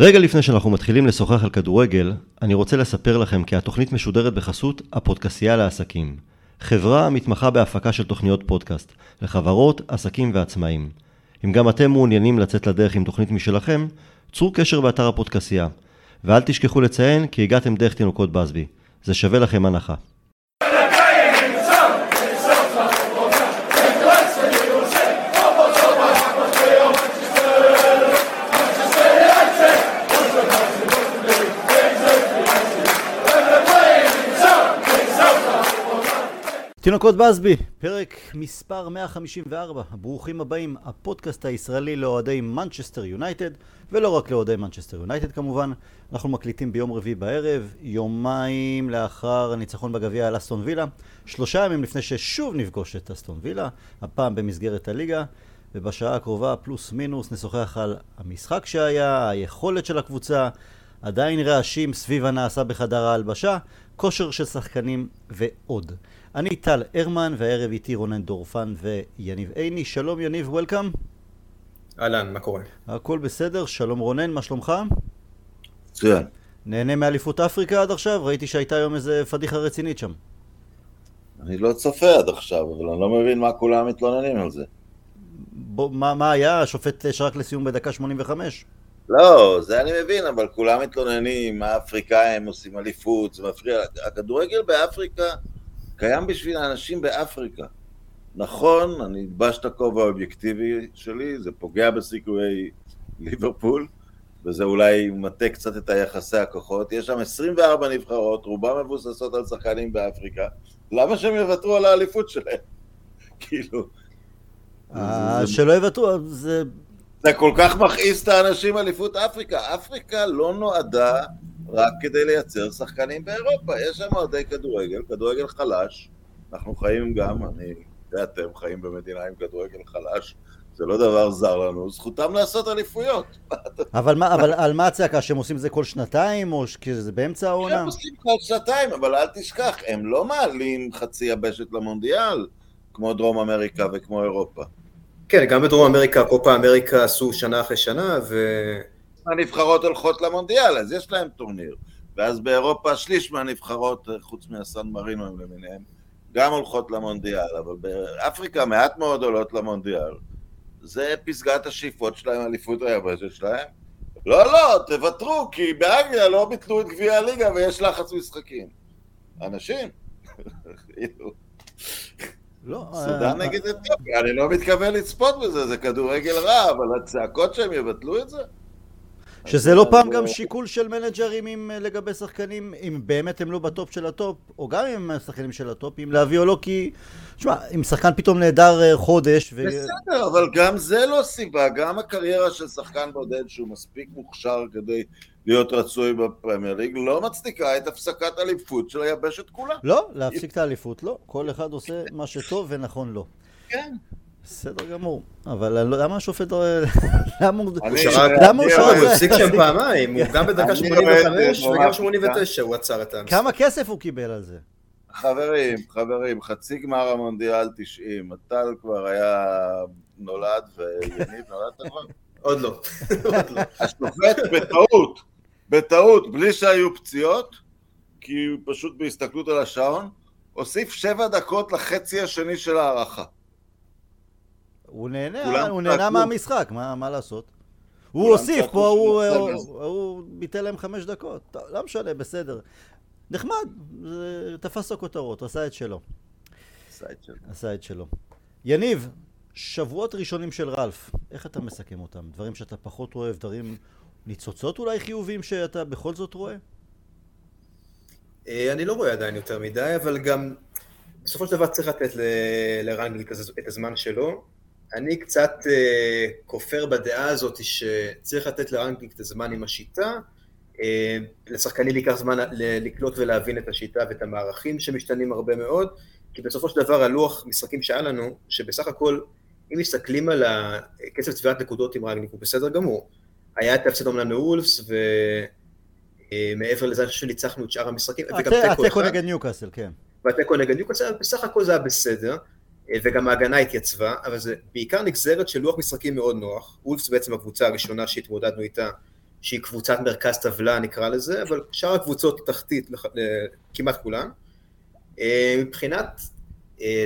רגע לפני שאנחנו מתחילים לשוחח על כדורגל, אני רוצה לספר לכם כי התוכנית משודרת בחסות הפודקסייה לעסקים. חברה המתמחה בהפקה של תוכניות פודקאסט, לחברות, עסקים ועצמאים. אם גם אתם מעוניינים לצאת לדרך עם תוכנית משלכם, צרו קשר באתר הפודקסייה. ואל תשכחו לציין כי הגעתם דרך תינוקות בסבי. זה שווה לכם הנחה. תינוקות באזבי, פרק מספר 154, ברוכים הבאים, הפודקאסט הישראלי לאוהדי מנצ'סטר יונייטד, ולא רק לאוהדי מנצ'סטר יונייטד כמובן, אנחנו מקליטים ביום רביעי בערב, יומיים לאחר הניצחון בגביע על אסטון וילה, שלושה ימים לפני ששוב נפגוש את אסטון וילה, הפעם במסגרת הליגה, ובשעה הקרובה פלוס מינוס נשוחח על המשחק שהיה, היכולת של הקבוצה, עדיין רעשים סביב הנעשה בחדר ההלבשה, כושר של שחקנים ועוד. אני טל הרמן, והערב איתי רונן דורפן ויניב עיני. שלום יניב, וולקאם. אהלן, מה קורה? הכל בסדר, שלום רונן, מה שלומך? מצוין. נהנה מאליפות אפריקה עד עכשיו? ראיתי שהייתה היום איזה פדיחה רצינית שם. אני לא צופה עד עכשיו, אבל אני לא מבין מה כולם מתלוננים על זה. בוא, מה, מה היה? השופט שרק לסיום בדקה 85? לא, זה אני מבין, אבל כולם מתלוננים, האפריקאים עושים אליפות, זה מפריע. הכדורגל באפריקה קיים בשביל האנשים באפריקה. נכון, אני אלבש את הכובע האובייקטיבי שלי, זה פוגע בסיכויי ליברפול, וזה אולי מטה קצת את היחסי הכוחות. יש שם 24 נבחרות, רובן מבוססות על שחקנים באפריקה, למה שהם יוותרו על האליפות שלהם? כאילו... אה, שלא יוותרו, זה... זה כל כך מכעיס את האנשים אליפות אפריקה. אפריקה לא נועדה רק כדי לייצר שחקנים באירופה. יש שם אוהדי כדורגל, כדורגל חלש, אנחנו חיים גם, אני ואתם חיים במדינה עם כדורגל חלש, זה לא דבר זר לנו, זכותם לעשות אליפויות. אבל, מה, אבל על מה הצעקה? שהם עושים את זה כל שנתיים, או שזה באמצע העונה? הם עושים כל שנתיים, אבל אל תשכח, הם לא מעלים חצי יבשת למונדיאל, כמו דרום אמריקה וכמו אירופה. כן, גם בדרום אמריקה, קופה אמריקה עשו שנה אחרי שנה, ו... הנבחרות הולכות למונדיאל, אז יש להם טורניר. ואז באירופה שליש מהנבחרות, חוץ מהסן מרינו למיניהם, גם הולכות למונדיאל, אבל באפריקה מעט מאוד עולות למונדיאל. זה פסגת השאיפות שלהם, אליפות היבשת שלהם. לא, לא, תוותרו, כי באנגליה לא ביטלו את גביע הליגה ויש לחץ משחקים. אנשים. לא, סודן אה, נגד אתיופיה, אני לא מתכוון לצפות בזה, זה כדורגל רע, אבל הצעקות שהם יבטלו את זה? שזה לא פעם גם שיקול של מנג'רים אה, לגבי שחקנים, אם באמת הם לא בטופ של הטופ, או גם אם הם שחקנים של הטופ, אם להביא או לא, כי... תשמע, אם שחקן פתאום נהדר אה, חודש... ו... בסדר, אבל גם זה לא סיבה, גם הקריירה של שחקן בודד שהוא מספיק מוכשר כדי להיות רצוי בפרמייר ליג, לא מצדיקה את הפסקת אליפות של היבשת כולה. לא, להפסיק את האליפות לא, כל אחד עושה מה שטוב ונכון לו. כן. בסדר גמור, אבל למה השופט... למה הוא... למה הוא שרק... הוא הפסיק שם פעמיים, הוא גם בדקה 85 וגם 89 הוא עצר את המשחק. כמה כסף הוא קיבל על זה? חברים, חברים, חצי גמר המונדיאל 90, הטל כבר היה נולד ויניב נולדת כבר? עוד לא. השופט בטעות, בטעות, בלי שהיו פציעות, כי פשוט בהסתכלות על השעון, הוסיף שבע דקות לחצי השני של ההערכה. הוא נהנה, הוא נהנה מהמשחק, מה, מה לעשות? הוא הוסיף, פה הוא, הוא, הוא, הוא ביטל להם חמש דקות, לא משנה, בסדר. נחמד, תפס את הכותרות, עשה את שלו. עשה את שלו. עשה את שלו. יניב, שבועות ראשונים של רלף, איך אתה מסכם אותם? דברים שאתה פחות אוהב, דברים, ניצוצות אולי חיוביים שאתה בכל זאת רואה? אה, אני לא רואה עדיין יותר מדי, אבל גם בסופו של דבר צריך לתת לרנגליק את הזמן שלו. אני קצת אה, כופר בדעה הזאת שצריך לתת לרנגליק את הזמן עם השיטה. אה, לשחקנים ייקח זמן לקלוט ולהבין את השיטה ואת המערכים שמשתנים הרבה מאוד, כי בסופו של דבר הלוח משחקים שהיה לנו, שבסך הכל, אם מסתכלים על קצב צביעת נקודות עם רנגליק, הוא בסדר גמור. היה את ההפסד אומנם לאולפס, ומעבר אה, לזה שניצחנו את שאר המשחקים, וגם. התיקו נגד ניוקאסל, כן. והתיקו נגד ניוקאסל, בסך הכל זה היה בסדר. וגם ההגנה התייצבה, אבל זה בעיקר נגזרת של לוח משחקים מאוד נוח. אולפס בעצם הקבוצה הראשונה שהתמודדנו איתה שהיא קבוצת מרכז טבלה נקרא לזה, אבל שאר הקבוצות תחתית כמעט כולן. מבחינת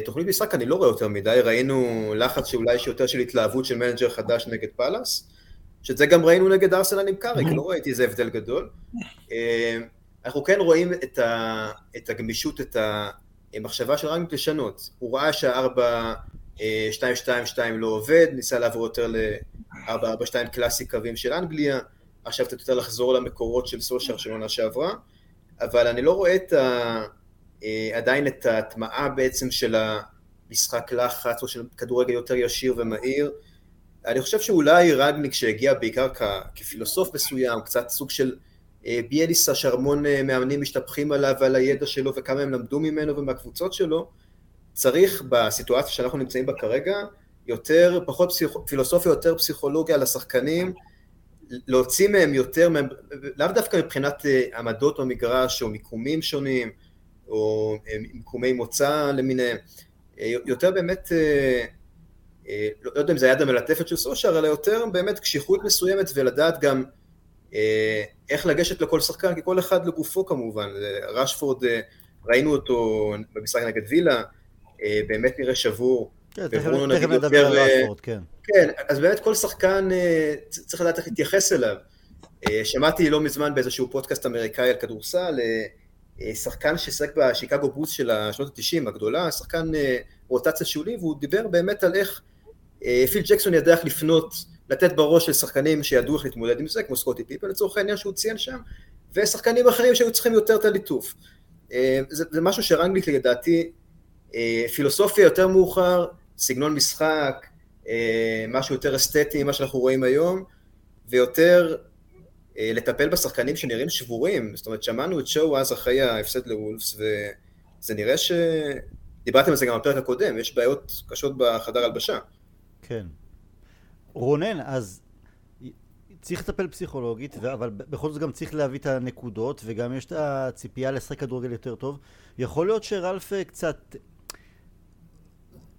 תוכנית משחק אני לא רואה יותר מדי, ראינו לחץ שאולי יש יותר של התלהבות של מנג'ר חדש נגד פאלאס, שאת זה גם ראינו נגד ארסנל עם קאריק, לא ראיתי איזה הבדל גדול. אנחנו כן רואים את, ה, את הגמישות, את המחשבה של רנגניק לשנות. הוא ראה שהארבע, אה, לא עובד, ניסה לעבור יותר לארבע, ארבע, שתיים קלאסי קווים של אנגליה, עכשיו קצת יותר לחזור למקורות של סושר של עונה שעברה, אבל אני לא רואה את ה, אה, עדיין את ההטמעה בעצם של המשחק לחץ או של כדורגל יותר ישיר ומהיר. אני חושב שאולי רגניק שהגיע בעיקר כ, כפילוסוף מסוים, קצת סוג של ביאליסה שהמון אה, מאמנים משתפכים עליו ועל הידע שלו וכמה הם למדו ממנו ומהקבוצות שלו, צריך בסיטואציה שאנחנו נמצאים בה כרגע, יותר, פחות פסיכ... פילוסופיה, יותר פסיכולוגיה לשחקנים, להוציא מהם יותר, מהם, לאו דווקא מבחינת אה, עמדות במגרש או מיקומים שונים, או מיקומי מוצא למיניהם, יותר באמת, לא יודע אם זה היד המלטפת של סושר, אלא יותר באמת קשיחות מסוימת ולדעת גם אה, איך לגשת לכל שחקן, כי כל אחד לגופו כמובן, רשפורד, אה, ראינו אותו במשחק נגד וילה, אה, באמת נראה שבור. כן, תכף נדבר על רשפורד, כן. כן, אז באמת כל שחקן צריך לדעת איך להתייחס אליו. שמעתי לא מזמן באיזשהו פודקאסט אמריקאי על כדורסל, שחקן ששיחק בשיקגו בוס של השנות ה-90 הגדולה, שחקן רוטציה שולי, והוא דיבר באמת על איך פיל ג'קסון ידע איך לפנות לתת בראש לשחקנים שידעו איך להתמודד עם זה, כמו סקוטי פיפל לצורך העניין שהוא ציין שם, ושחקנים אחרים שהיו צריכים יותר את הליטוף. אה, זה, זה משהו שרנגליק לדעתי, אה, פילוסופיה יותר מאוחר, סגנון משחק, אה, משהו יותר אסתטי ממה שאנחנו רואים היום, ויותר לטפל בשחקנים שנראים שבורים, זאת אומרת שמענו את שואו אז אחרי ההפסד לוולפס, וזה נראה ש... דיברתם על זה גם בפרק הקודם, יש בעיות קשות בחדר הלבשה. כן. רונן, אז צריך לטפל פסיכולוגית, אבל בכל זאת גם צריך להביא את הנקודות, וגם יש את הציפייה לשחק כדורגל יותר טוב. יכול להיות שרלף קצת...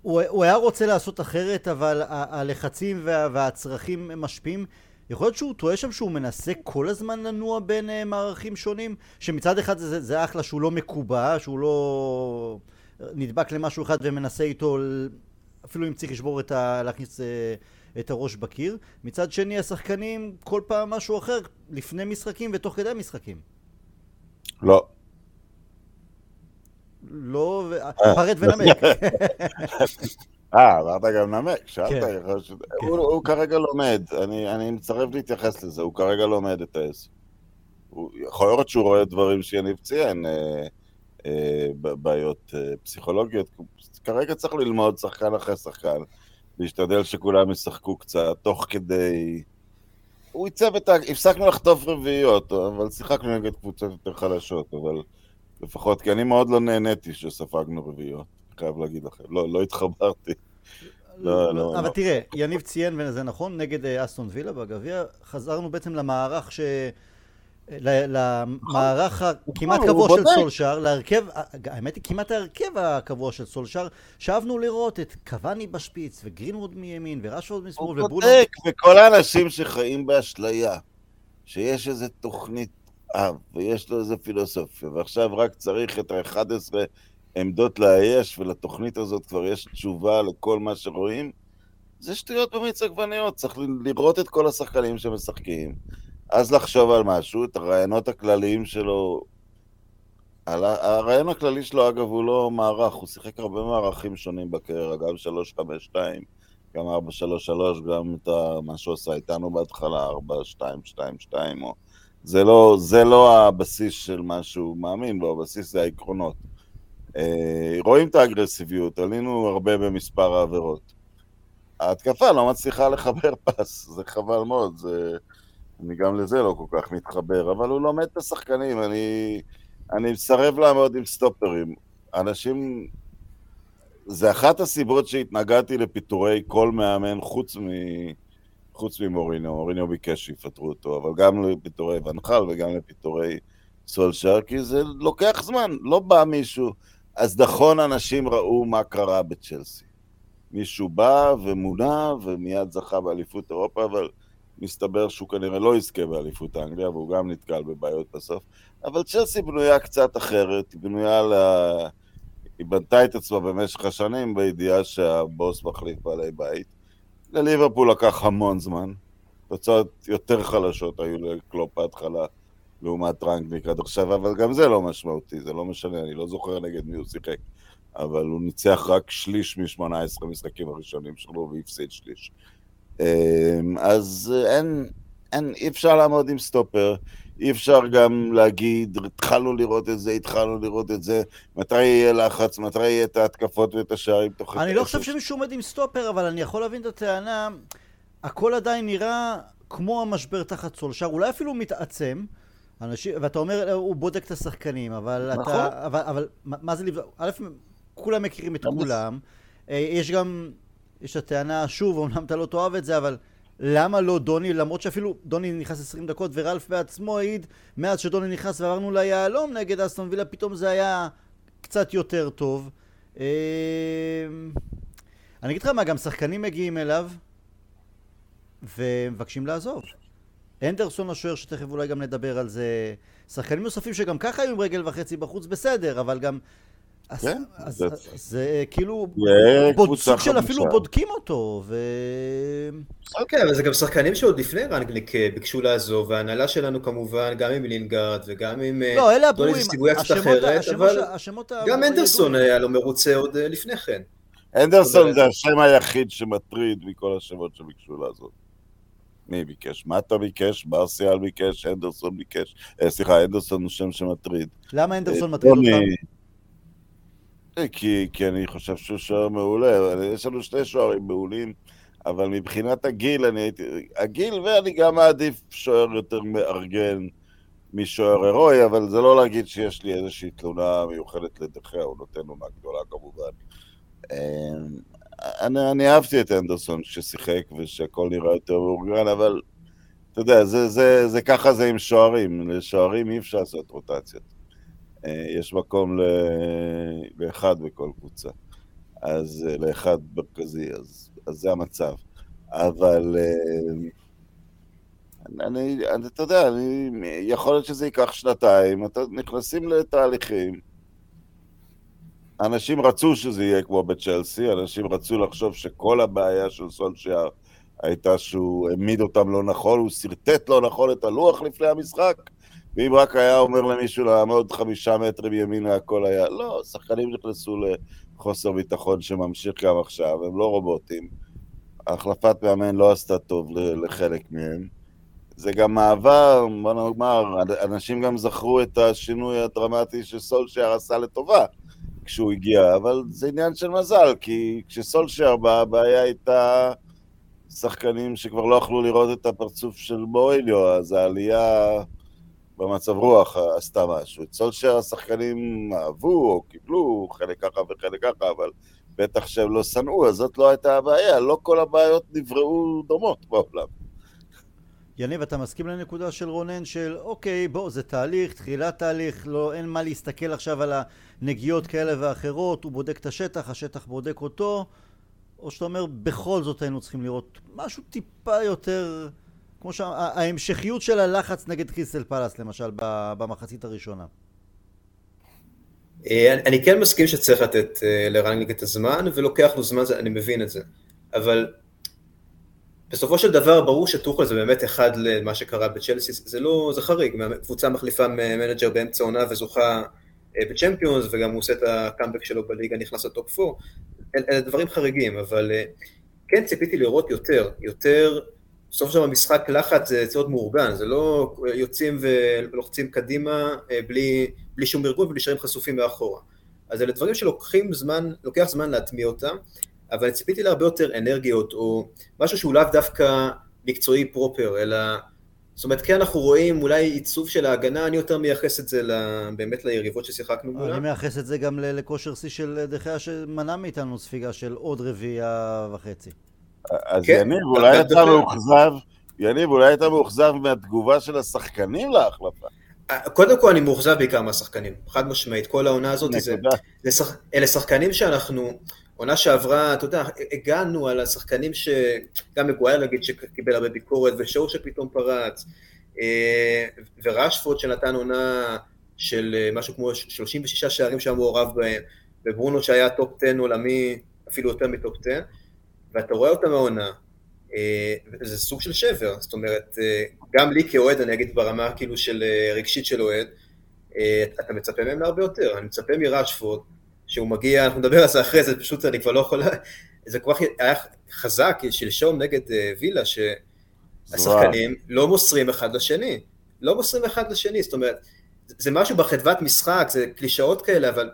הוא, הוא היה רוצה לעשות אחרת, אבל הלחצים וה, והצרכים משפיעים. יכול להיות שהוא טועה שם שהוא מנסה כל הזמן לנוע בין uh, מערכים שונים? שמצד אחד זה, זה אחלה שהוא לא מקובע, שהוא לא נדבק למשהו אחד ומנסה איתו, אפילו אם צריך לשבור את ה... להכניס... Uh, את הראש בקיר. מצד שני, השחקנים כל פעם משהו אחר, לפני משחקים ותוך כדי משחקים. לא. לא, אה. פרט ונמק. אה, אמרת גם נמק, שאלת, כן. כן. הוא כרגע לומד, אני מצרף להתייחס לזה, הוא כרגע לומד את העסק. יכול להיות שהוא רואה דברים שיניב ציין, אה, אה, בעיות פסיכולוגיות, כרגע צריך ללמוד שחקן אחרי שחקן. להשתדל שכולם ישחקו קצת, תוך כדי... הוא עיצב את ה... הפסקנו לחטוף רביעיות, אבל שיחקנו נגד קבוצות יותר חלשות, אבל לפחות, כי אני מאוד לא נהניתי שספגנו רביעיות, חייב להגיד לכם. לא, לא התחברתי. לא, לא, אבל לא. תראה, יניב ציין, וזה נכון, נגד אה, אסטון וילה בגביע, חזרנו בעצם למערך ש... למערך הכמעט קבוע של סולשאר, להרכב, האמת היא כמעט ההרכב הקבוע של סולשאר, שאבנו לראות את קוואני בשפיץ, וגרינווד מימין, ורשוורד משמאל, ובולו... הוא צודק, וכל האנשים שחיים באשליה, שיש איזה תוכנית אב, ויש לו איזה פילוסופיה, ועכשיו רק צריך את ה-11 עמדות לאייש, ולתוכנית הזאת כבר יש תשובה לכל מה שרואים, זה שטויות במיץ עגבניות, צריך לראות את כל השחקנים שמשחקים. אז לחשוב על משהו, את הרעיונות הכלליים שלו. הרעיון הכללי שלו, אגב, הוא לא מערך, הוא שיחק הרבה מערכים שונים בקריירה, גם 352, גם 433, גם את מה שהוא עשה איתנו בהתחלה, 4222, או... זה לא, זה לא הבסיס של מה שהוא מאמין בו, הבסיס זה העקרונות. אה, רואים את האגרסיביות, עלינו הרבה במספר העבירות. ההתקפה לא מצליחה לחבר פס, זה חבל מאוד, זה... אני גם לזה לא כל כך מתחבר, אבל הוא לומד את השחקנים, אני, אני מסרב לעמוד עם סטופרים. אנשים... זה אחת הסיבות שהתנגדתי לפיטורי כל מאמן חוץ, מ... חוץ ממוריניו, מוריניו ביקש שיפטרו אותו, אבל גם לפיטורי ואן חאל וגם לפיטורי סולשר, כי זה לוקח זמן, לא בא מישהו. אז נכון, אנשים ראו מה קרה בצ'לסי. מישהו בא ומונה ומיד זכה באליפות אירופה, אבל מסתבר שהוא כנראה לא יזכה באליפות האנגליה, והוא גם נתקל בבעיות בסוף. אבל צ'לסי בנויה קצת אחרת, היא בנויה ל... היא בנתה את עצמה במשך השנים בידיעה שהבוס מחליף בעלי בית. לליברפול לקח המון זמן. תוצאות יותר חלשות היו לקלופ בהתחלה לעומת רנקניק עד עכשיו, אבל גם זה לא משמעותי, זה לא משנה, אני לא זוכר נגד מי הוא שיחק. אבל הוא ניצח רק שליש מ-18 המשחקים הראשונים שלו והפסיד שליש. אמ, אז אין, אין, אי אפשר לעמוד עם סטופר, אי אפשר גם להגיד, התחלנו לראות את זה, התחלנו לראות את זה, מתי יהיה לחץ, מתי יהיה את ההתקפות ואת השערים תוך... אני לא חושב שמישהו עומד עם סטופר, אבל אני יכול להבין את הטענה, הכל עדיין נראה כמו המשבר תחת סולשר, אולי אפילו מתעצם. אנשים, ואתה אומר, הוא בודק את השחקנים, אבל נכון. אתה... אבל, אבל מה זה לבדוק? א', כולם מכירים את כולם. אה, יש גם, יש הטענה, שוב, אמנם אתה לא תאהב את זה, אבל למה לא דוני, למרות שאפילו דוני נכנס 20 דקות ורלף בעצמו העיד, מאז שדוני נכנס ועברנו ליהלום נגד אסטון וילה, פתאום זה היה קצת יותר טוב. אה, אני אגיד לך מה, גם שחקנים מגיעים אליו ומבקשים לעזוב. אנדרסון השוער, שתכף אולי גם נדבר על זה. שחקנים נוספים שגם ככה היו עם רגל וחצי בחוץ, בסדר, אבל גם כן, אז זה כאילו, סוג של אפילו בודקים אותו, ו... אוקיי, אבל זה גם שחקנים שעוד לפני רנגניק אה, ביקשו לעזוב, וההנהלה שלנו כמובן, גם עם לינגארד וגם עם... אה, לא, אלה הברואים, אבל גם אנדרסון היה לו מרוצה עוד אה, לפני כן. אנדרסון זה השם היחיד שמטריד מכל השמות שביקשו לעזוב. מי ביקש? מטה ביקש, ברסיאל ביקש, אנדרסון ביקש, סליחה, אנדרסון הוא שם שמטריד. למה אנדרסון מטריד אותם? כי, כי אני חושב שהוא שוער מעולה, יש לנו שני שוערים מעולים, אבל מבחינת הגיל, אני הייתי... הגיל, ואני גם מעדיף שוער יותר מארגן משוער הירואי, אבל זה לא להגיד שיש לי איזושהי תלונה מיוחדת לדחיה, הוא נותן עונה גדולה כמובן. אמ, אני, אני אהבתי את אנדרסון ששיחק ושהכל נראה יותר מאורגן, אבל אתה יודע, זה, זה, זה ככה זה עם שוערים, לשוערים אי אפשר לעשות רוטציות. אה, יש מקום לאחד בכל קבוצה, אז אה, לאחד מרכזי, אז, אז זה המצב. אבל אה, אני, אני, אתה יודע, אני, יכול להיות שזה ייקח שנתיים, אתה נכנסים לתהליכים. אנשים רצו שזה יהיה כמו בצ'לסי, אנשים רצו לחשוב שכל הבעיה של סולשייר הייתה שהוא העמיד אותם לא נכון, הוא שרטט לא נכון את הלוח לפני המשחק, ואם רק היה אומר למישהו לעמוד חמישה מטרים ימינה, הכל היה... לא, שחקנים נכנסו לחוסר ביטחון שממשיך גם עכשיו, הם לא רובוטים. החלפת מאמן לא עשתה טוב לחלק מהם. זה גם מעבר, בוא נאמר, אנשים גם זכרו את השינוי הדרמטי שסולשייר עשה לטובה כשהוא הגיע, אבל זה עניין של מזל, כי כשסולשייר בא, הבעיה הייתה שחקנים שכבר לא יכלו לראות את הפרצוף של מויליו, אז העלייה... במצב רוח עשתה משהו. את סולשר השחקנים אהבו או קיבלו, חלק ככה וחלק ככה, אבל בטח שהם לא שנאו, אז זאת לא הייתה הבעיה. לא כל הבעיות נבראו דומות בעולם. יניב, אתה מסכים לנקודה של רונן של אוקיי, בוא, זה תהליך, תחילת תהליך, לא, אין מה להסתכל עכשיו על הנגיעות כאלה ואחרות, הוא בודק את השטח, השטח בודק אותו, או שאתה אומר, בכל זאת היינו צריכים לראות משהו טיפה יותר... כמו שההמשכיות של הלחץ נגד קריסטל פלאס למשל במחצית הראשונה. אה, אני כן מסכים שצריך לתת אה, לרנגניק את הזמן, ולוקח לו זמן, אני מבין את זה. אבל בסופו של דבר ברור שטוחל זה באמת אחד למה שקרה בצ'לסי, זה לא, זה חריג, קבוצה מחליפה מנג'ר באמצע עונה וזוכה אה, בצ'מפיונס, וגם הוא עושה את הקאמבק שלו בליגה, נכנס לטופ 4, אלה דברים חריגים, אבל כן ציפיתי לראות יותר, יותר בסוף של המשחק לחץ זה צריך להיות מאורגן, זה לא יוצאים ולוחצים קדימה אה, בלי, בלי שום ארגון ונשארים חשופים מאחורה. אז אלה דברים שלוקחים זמן, לוקח זמן להטמיע אותם, אבל ציפיתי להרבה יותר אנרגיות, או משהו שהוא לאו דווקא מקצועי פרופר, אלא... זאת אומרת, כן אנחנו רואים אולי עיצוב של ההגנה, אני יותר מייחס את זה באמת ליריבות ששיחקנו מולם. אני מייחס את זה גם לכושר שיא של דחיה שמנע מאיתנו ספיגה של עוד רביעייה וחצי. אז כן, יניב, אולי אתה מאוכזב, יניב, אולי אתה מאוכזב מהתגובה של השחקנים להחלפה. אה, קודם כל אני מאוכזב בעיקר מהשחקנים, חד משמעית, כל העונה הזאת, זה, אלה שחקנים שאנחנו, עונה שעברה, אתה יודע, הגענו על השחקנים ש... גם מגווייר נגיד שקיבל הרבה ביקורת, ושואו שפתאום פרץ, אה, ורשפורד שנתן עונה של אה, משהו כמו 36 שערים שהיה מעורב בהם, וברונו שהיה טופ 10 עולמי, אפילו יותר מטופ 10, ואתה רואה אותם העונה, אה, זה סוג של שבר, זאת אומרת, גם לי כאוהד, אני אגיד ברמה כאילו של רגשית של אוהד, אתה מצפה מהם להרבה יותר, אני מצפה מרשפורד, שהוא מגיע, אנחנו נדבר על זה אחרי זה, פשוט אני כבר לא יכול... זה כל כך היה חזק, שלשום נגד וילה, שהשחקנים לא מוסרים אחד לשני. לא מוסרים אחד לשני, זאת אומרת, זה משהו בחדוות משחק, זה קלישאות כאלה, אבל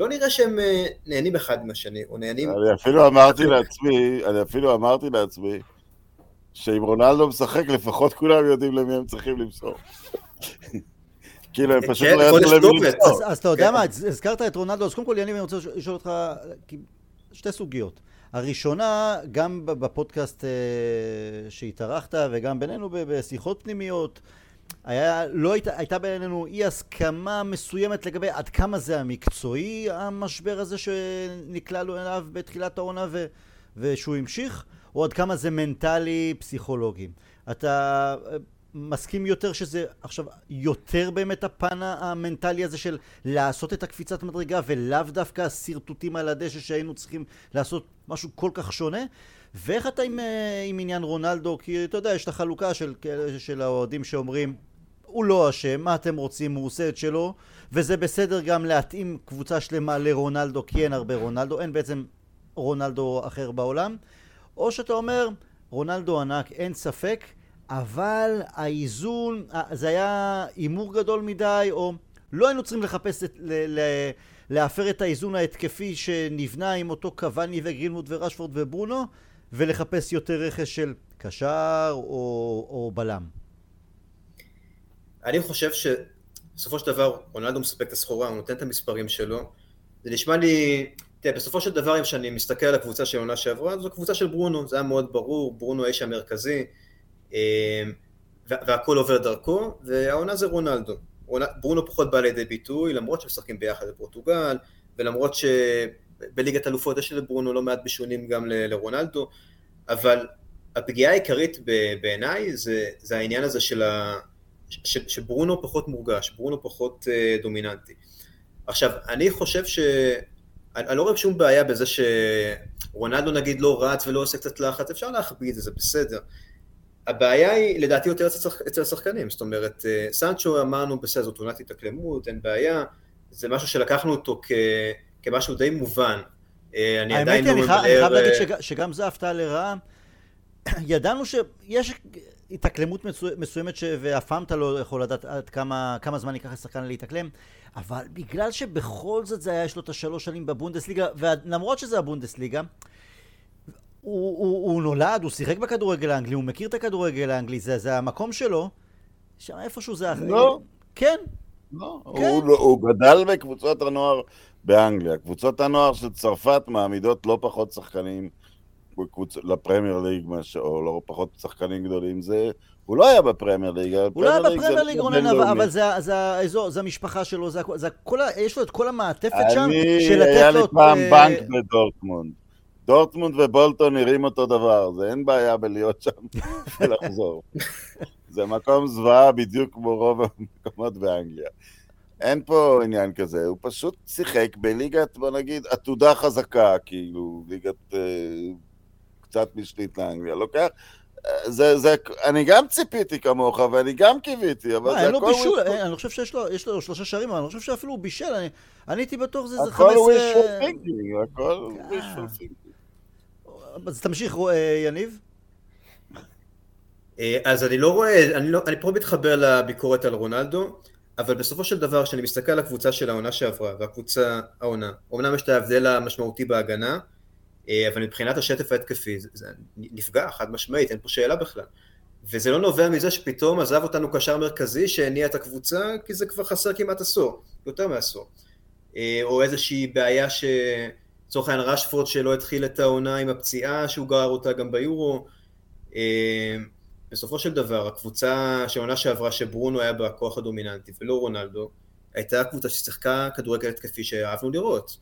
לא נראה שהם אה, נהנים אחד עם השני, או נהנים... אני אפילו אמרתי לעצמי, אני אפילו אמרתי לעצמי, שאם רונלדו משחק, לפחות כולם יודעים למי הם צריכים למסור. כאילו, הם פשוט כן, לא ידעו למי למסור. אז אתה יודע כן. מה, הזכרת את רונלדו, אז קודם כל, יניב, אני רוצה לשאול אותך שתי סוגיות. הראשונה, גם בפודקאסט אה, שהתארחת וגם בינינו בשיחות פנימיות, היה, לא היית, הייתה בינינו אי הסכמה מסוימת לגבי עד כמה זה המקצועי, המשבר הזה שנקלענו אליו בתחילת העונה ו, ושהוא המשיך, או עד כמה זה מנטלי, פסיכולוגי. אתה אה, מסכים יותר שזה עכשיו יותר באמת הפן המנטלי הזה של לעשות את הקפיצת מדרגה ולאו דווקא השרטוטים על הדשא שהיינו צריכים לעשות משהו כל כך שונה? ואיך אתה עם, אה, עם עניין רונלדו? כי אתה יודע, יש את החלוקה של, של האוהדים שאומרים הוא לא אשם, מה אתם רוצים, הוא עושה את שלו. וזה בסדר גם להתאים קבוצה שלמה לרונלדו כי אין הרבה רונלדו, אין בעצם רונלדו אחר בעולם. או שאתה אומר, רונלדו ענק, אין ספק אבל האיזון, זה היה הימור גדול מדי או לא היינו צריכים לחפש, את, ל, ל, להפר את האיזון ההתקפי שנבנה עם אותו קוואני וגרינמוט ורשפורד וברונו ולחפש יותר רכש של קשר או, או בלם. אני חושב שבסופו של דבר רונלדו מספק את הסחורה, הוא נותן את המספרים שלו. זה נשמע לי, תראה, בסופו של דבר, אם שאני מסתכל על הקבוצה של העונה שעברה, זו קבוצה של ברונו, זה היה מאוד ברור, ברונו האיש המרכזי, אה, והכל עובר דרכו, והעונה זה רונלדו. ברונו פחות בא לידי ביטוי, למרות שמשחקים ביחד בפורטוגל, ולמרות שבליגת אלופות יש לברונו לא מעט בישונים גם לרונלדו, אבל הפגיעה העיקרית בעיניי זה, זה העניין הזה של ה... ש, שברונו פחות מורגש, ברונו פחות uh, דומיננטי. עכשיו, אני חושב ש... אני, אני לא רואה שום בעיה בזה שרונלדו נגיד לא רץ ולא עושה קצת לחץ, אפשר להכביד את זה, בסדר. הבעיה היא לדעתי יותר אצל השחקנים, זאת אומרת, uh, סנצ'ו אמרנו בסדר, זאת עונת התאקלמות, אין בעיה, זה משהו שלקחנו אותו כ, כמשהו די מובן. Uh, אני עדיין לא ממלא... האמת היא, אני חייב להגיד שגם זה הפתעה לרעה. ידענו שיש התאקלמות מסוימת ש... ואף פעם אתה לא יכול לדעת עד כמה, כמה זמן ייקח לשחקן להתאקלם, אבל בגלל שבכל זאת זה היה, יש לו את השלוש שנים בבונדסליגה, ולמרות שזה הבונדסליגה, הוא, הוא, הוא נולד, הוא שיחק בכדורגל האנגלי, הוא מכיר את הכדורגל האנגלי, זה, זה המקום שלו, שם איפשהו זה... לא. כן. לא, כן. הוא, לא, הוא גדל בקבוצות הנוער באנגליה. קבוצות הנוער של צרפת מעמידות לא פחות שחקנים בקבוצ... לפרמייר ליג, מש... או לא פחות שחקנים גדולים, זה... הוא לא היה בפרמייר ליג, הוא לא היה בפרמייר ליג, רונן, אבל, אבל זה, זה האזור, זה המשפחה שלו, זה, זה כל, יש לו את כל המעטפת שם, של לתת לו... היה לי פעם uh... בנק בדורטמונד. דורטמונד ובולטון נראים אותו דבר, זה אין בעיה בלהיות שם ולחזור. זה מקום זוועה בדיוק כמו רוב המקומות באנגליה. אין פה עניין כזה, הוא פשוט שיחק בליגת, בוא נגיד, עתודה חזקה, כאילו, ליגת אה, קצת משנית לאנגליה. לוקח... זה, זה, אני גם ציפיתי כמוך, ואני גם קיוויתי, אבל זה הכל... בישול, אני חושב שיש לו, יש לו שלושה שערים, אבל אני חושב שאפילו הוא בישל, אני, אני הייתי בטוח זה איזה 15... הכל wishful thinking, הכל wishful thinking. אז תמשיך, אה, יניב. אה, אז אני לא רואה, אני, לא, אני פה מתחבר לביקורת על רונלדו, אבל בסופו של דבר, כשאני מסתכל על הקבוצה של העונה שעברה, והקבוצה העונה, אמנם יש את ההבדל המשמעותי בהגנה, אה, אבל מבחינת השטף ההתקפי זה, נפגע חד משמעית, אין פה שאלה בכלל. וזה לא נובע מזה שפתאום עזב אותנו קשר מרכזי שהניע את הקבוצה, כי זה כבר חסר כמעט עשור, יותר מעשור. אה, או איזושהי בעיה שלצורך העניין רשפורד שלא התחיל את העונה עם הפציעה, שהוא גרר אותה גם ביורו. בסופו של דבר, הקבוצה של העונה שעברה שברונו היה בה הכוח הדומיננטי ולא רונלדו, הייתה קבוצה ששיחקה כדורגל התקפי שאהבנו לראות,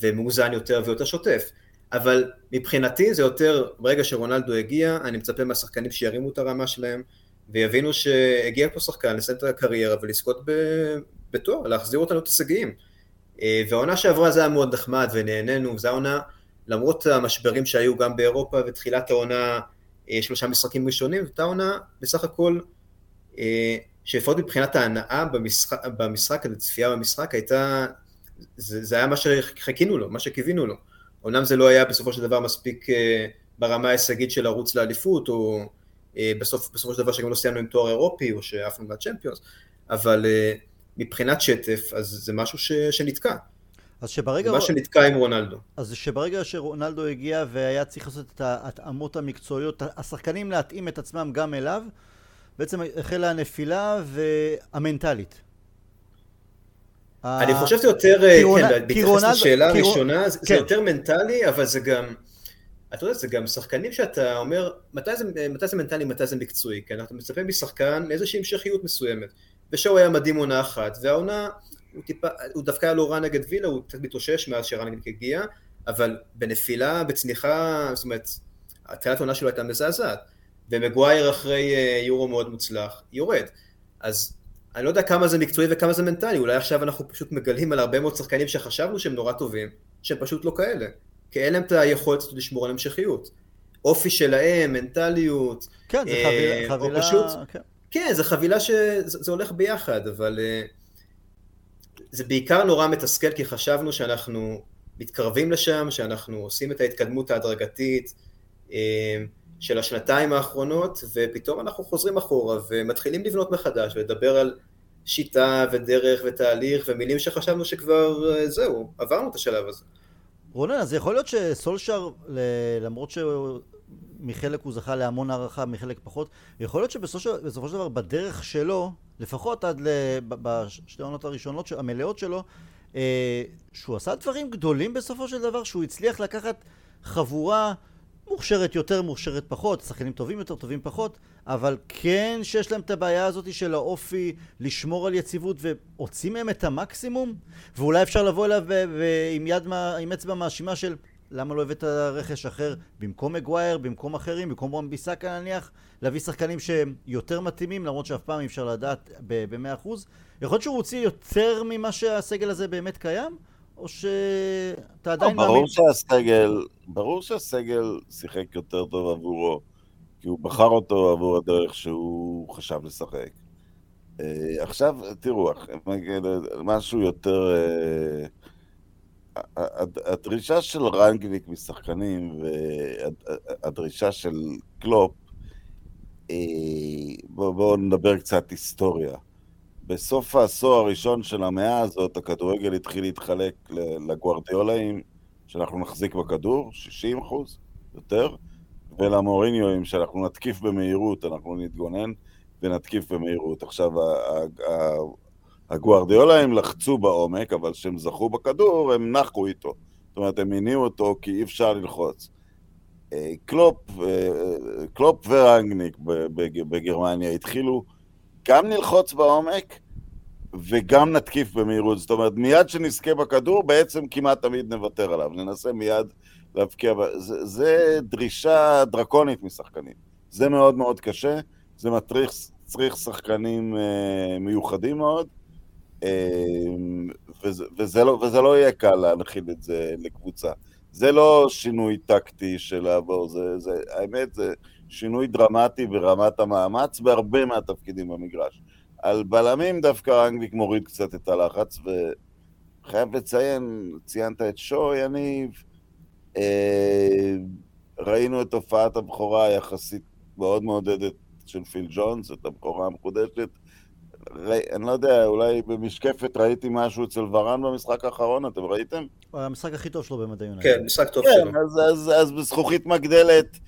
ומאוזן יותר ויותר שוטף. אבל מבחינתי זה יותר, ברגע שרונלדו הגיע, אני מצפה מהשחקנים שירימו את הרמה שלהם, ויבינו שהגיע פה שחקן לסיים את הקריירה ולזכות בתואר, להחזיר אותנו את הישגים. אה, והעונה שעברה זה היה מאוד נחמד ונהנינו, וזו העונה, למרות המשברים שהיו גם באירופה ותחילת העונה, שלושה משחקים ראשונים, זאת העונה בסך הכל, אה, שלפחות מבחינת ההנאה במשחק, במשחק, הצפייה במשחק הייתה, זה, זה היה מה שחיכינו לו, מה שקיווינו לו. אמנם זה לא היה בסופו של דבר מספיק ברמה ההישגית של לרוץ לאליפות, או בסוף, בסופו של דבר שגם לא סיימנו עם תואר אירופי, או שעפנו מהצ'מפיונס, אבל מבחינת שטף, אז זה משהו ש, שנתקע. אז שברגע... מה שנתקע עם רונלדו. אז שברגע שרונלדו הגיע והיה צריך לעשות את ההתאמות המקצועיות, השחקנים להתאים את עצמם גם אליו, בעצם החלה הנפילה והמנטלית. אני חושב שזה יותר, כן, בהתייחס לשאלה הראשונה, זה כן. יותר מנטלי, אבל זה גם, אתה יודע, זה גם שחקנים שאתה אומר, מתי זה, מתי זה מנטלי, מתי זה מקצועי, כן, אתה מצפה משחקן לאיזושהי המשכיות מסוימת. ושואו היה מדהים עונה אחת, והעונה, הוא, טיפה, הוא דווקא היה לו רע נגד וילה, הוא קצת מתאושש מאז שרנגניק הגיע, אבל בנפילה, בצניחה, זאת אומרת, התחילת העונה שלו הייתה מזעזעת, ומגווייר אחרי אה, יורו מאוד מוצלח, יורד. אז אני לא יודע כמה זה מקצועי וכמה זה מנטלי, אולי עכשיו אנחנו פשוט מגלים על הרבה מאוד שחקנים שחשבנו שהם נורא טובים, שהם פשוט לא כאלה. כי אין להם את היכולת לשמור על המשכיות. אופי שלהם, מנטליות, כן, זה חבילה, אה, חבילה, פשוט, כן. כן, זו חבילה שזה הולך ביחד, אבל אה, זה בעיקר נורא מתסכל כי חשבנו שאנחנו מתקרבים לשם, שאנחנו עושים את ההתקדמות ההדרגתית אה, של השנתיים האחרונות, ופתאום אנחנו חוזרים אחורה ומתחילים לבנות מחדש ולדבר על שיטה ודרך ותהליך ומילים שחשבנו שכבר אה, זהו, עברנו את השלב הזה. רונן, אז יכול להיות שסולשר, למרות שהוא מחלק הוא זכה להמון הערכה, מחלק פחות. יכול להיות שבסופו של דבר בדרך שלו, לפחות עד בשתי העונות הראשונות המלאות שלו, אה, שהוא עשה דברים גדולים בסופו של דבר, שהוא הצליח לקחת חבורה מוכשרת יותר, מוכשרת פחות, שחקנים טובים יותר, טובים פחות, אבל כן שיש להם את הבעיה הזאת של האופי לשמור על יציבות והוציא מהם את המקסימום, ואולי אפשר לבוא אליו עם יד, עם אצבע מאשימה של למה לא הבאת רכש אחר במקום מגווייר, במקום אחרים, במקום רום ביסאקה נניח, להביא שחקנים שהם יותר מתאימים, למרות שאף פעם אי אפשר לדעת ב-100%. יכול להיות שהוא הוציא יותר ממה שהסגל הזה באמת קיים? או שאתה עדיין מאמין... ברור שהסגל, ברור שהסגל שיחק יותר טוב עבורו, כי הוא בחר אותו עבור הדרך שהוא חשב לשחק. אה, עכשיו, תראו, משהו יותר... הדרישה של רנגניק משחקנים והדרישה של קלופ, אה, בואו בוא נדבר קצת היסטוריה. בסוף העשור הראשון של המאה הזאת, הכדורגל התחיל להתחלק לגוארדיולאים, שאנחנו נחזיק בכדור, 60 אחוז, יותר, ולמוריניואים, שאנחנו נתקיף במהירות, אנחנו נתגונן ונתקיף במהירות. עכשיו, הגוארדיולאים לחצו בעומק, אבל כשהם זכו בכדור, הם נחו איתו. זאת אומרת, הם הניעו אותו כי אי אפשר ללחוץ. אה, קלופ, אה, קלופ ורנגניק בגרמניה התחילו גם ללחוץ בעומק וגם נתקיף במהירות. זאת אומרת, מיד שנזכה בכדור, בעצם כמעט תמיד נוותר עליו. ננסה מיד להבקיע... זה, זה דרישה דרקונית משחקנים. זה מאוד מאוד קשה, זה מצריך שחקנים אה, מיוחדים מאוד. אמ, וזה, וזה, לא, וזה לא יהיה קל להנחיל את זה לקבוצה. זה לא שינוי טקטי של לעבור, זה, זה, האמת זה שינוי דרמטי ברמת המאמץ בהרבה מהתפקידים במגרש. על בלמים דווקא רנגליק מוריד קצת את הלחץ, וחייב לציין, ציינת את שו, יניב, אה, ראינו את הופעת הבכורה היחסית מאוד מעודדת של פיל ג'ונס, את הבכורה המחודשת, אני לא יודע, אולי במשקפת ראיתי משהו אצל ורן במשחק האחרון, אתם ראיתם? הוא היה המשחק הכי טוב שלו במדע יונייטד. כן, משחק טוב כן, שלו. כן, אז, אז, אז בזכוכית מגדלת,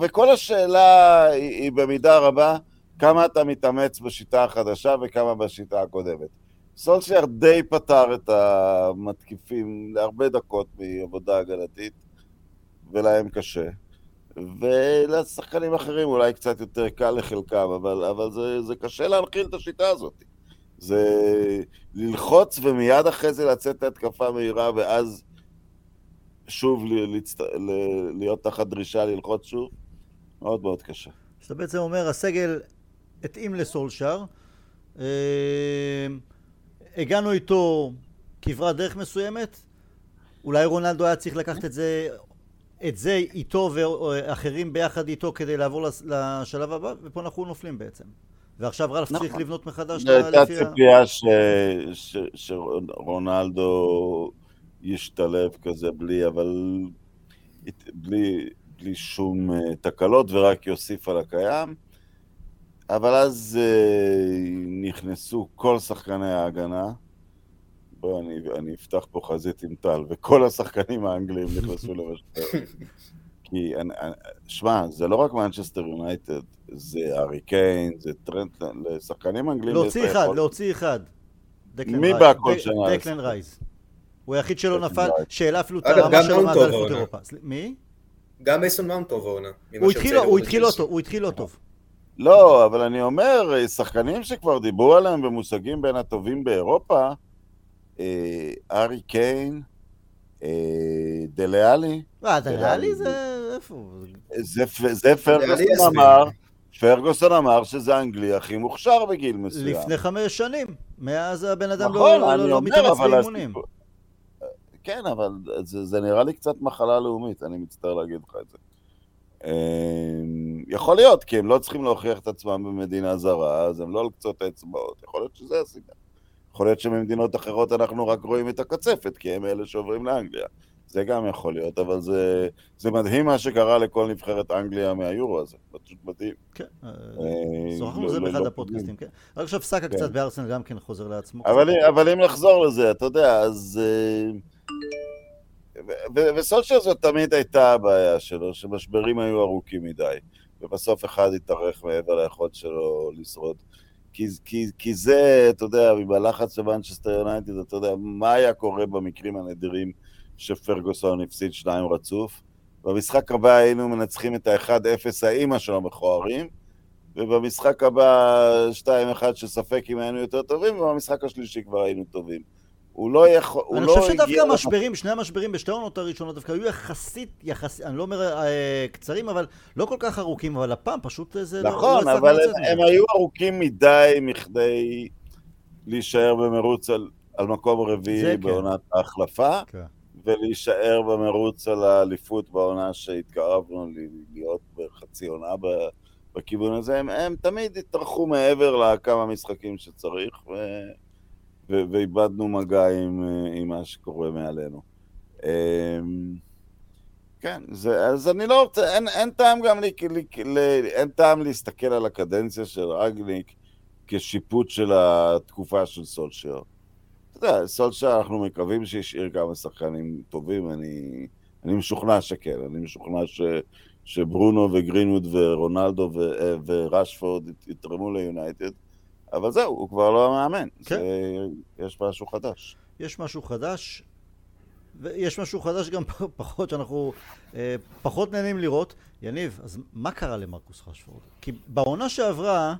וכל השאלה היא, היא במידה רבה, כמה אתה מתאמץ בשיטה החדשה וכמה בשיטה הקודמת. סולשייר די פתר את המתקיפים להרבה דקות מעבודה הגנתית, ולהם קשה. ולשחקנים אחרים אולי קצת יותר קל לחלקם, אבל, אבל זה, זה קשה להנחיל את השיטה הזאת. זה ללחוץ ומיד אחרי זה לצאת להתקפה מהירה, ואז שוב להצט... להיות תחת דרישה ללחוץ שוב, מאוד מאוד קשה. שאתה בעצם אומר, הסגל התאים לסולשר, אה, הגענו איתו כברת דרך מסוימת, אולי רונלדו היה צריך לקחת את זה, את זה איתו ואחרים ביחד איתו כדי לעבור לשלב הבא, ופה אנחנו נופלים בעצם. ועכשיו רלף נכון. צריך לבנות מחדש לפי ה... הייתה ציפייה ש... ש... שרונלדו ישתלב כזה בלי, אבל בלי, בלי שום אה, תקלות ורק יוסיף על הקיים. אבל אז uh, נכנסו כל שחקני ההגנה. בואו, אני, אני אפתח פה חזית עם טל, וכל השחקנים האנגליים נכנסו למשבר. כי, שמע, זה לא רק מנצ'סטר יונייטד, זה הארי קיין, זה טרנט, לשחקנים אנגליים... להוציא אחד, להוציא אחד. מי בא כל שנה? דקלן רייז. הוא היחיד שלא נפל, שעלה אפילו את הרמה שלו מאז אליפות אירופה. מי? גם מייסון מאונט טוב העונה. הוא התחיל לא טוב, הוא התחיל לא טוב. לא, אבל אני אומר, שחקנים שכבר דיברו עליהם במושגים בין הטובים באירופה, הארי קיין, אה, דליאלי. אה, דליאלי זה... איפה? זה פרגוסון אמר, פרגוסון אמר שזה האנגלי הכי מוכשר בגיל מסוים. לפני חמש שנים. מאז הבן אדם לא, נכון, לא, לא מתאמץ באימונים. כן, אבל זה, זה נראה לי קצת מחלה לאומית, אני מצטער להגיד לך את זה. אמ, יכול להיות, כי הם לא צריכים להוכיח את עצמם במדינה זרה, אז הם לא על קצות האצבעות, יכול להיות שזה הסיבה. יכול להיות שבמדינות אחרות אנחנו רק רואים את הקצפת, כי הם אלה שעוברים לאנגליה. זה גם יכול להיות, אבל זה, זה מדהים מה שקרה לכל נבחרת אנגליה מהיורו הזה, פשוט מדהים. כן, אה, אה, שוחחנו על זה לא, באחד לא הפודקאסטים, כן. רק עכשיו סאקה קצת כן. בארסנל גם כן חוזר לעצמו. אבל אם נחזור לזה, אתה יודע, אז... אה, וסולשר זאת תמיד הייתה הבעיה שלו, שמשברים היו ארוכים מדי, ובסוף אחד התארך מעבר ליכולת שלו לשרוד. כי, כי, זה, אתה יודע, בלחץ של מנצ'סטר יונייטד, אתה יודע, מה היה קורה במקרים הנדירים שפרגוסון הפסיד שניים רצוף? במשחק הבא היינו מנצחים את ה-1-0 האימא של המכוערים, ובמשחק הבא 2-1 שספק אם היינו יותר טובים, ובמשחק השלישי כבר היינו טובים. הוא לא יכול, הוא לא הגיע... אני חושב שדווקא המשברים, שני המשברים בשתי העונות הראשונות דווקא היו יחסית, יחסית, אני לא אומר אה, קצרים, אבל לא כל כך ארוכים, אבל הפעם פשוט זה נכון, לא... נכון, אבל הם, הם היו ארוכים מדי מכדי להישאר במרוץ על, על מקום רביעי כן. בעונת כן. ההחלפה, כן. ולהישאר במרוץ על האליפות בעונה שהתקרבנו להיות בחצי עונה בכיוון הזה. הם, הם תמיד התארחו מעבר לכמה משחקים שצריך, ו... ואיבדנו מגע עם, אה, עם מה שקורה מעלינו. אמ, כן, זה, אז אני לא רוצה, אין, אין טעם גם, לי, לי, לי, אין טעם להסתכל על הקדנציה של רגניק כשיפוט של התקופה של סולשייר. אתה יודע, סולשייר אנחנו מקווים שהשאיר כמה שחקנים טובים, אני, אני משוכנע שכן, אני משוכנע ש, שברונו וגרינווד ורונלדו ו, אה, ורשפורד יתרמו ליונייטד. אבל זהו, הוא כבר לא המאמן. כן. זה, יש משהו חדש. יש משהו חדש, ויש משהו חדש גם פחות, שאנחנו אה, פחות נהנים לראות. יניב, אז מה קרה למרקוס רשפורד? כי בעונה שעברה,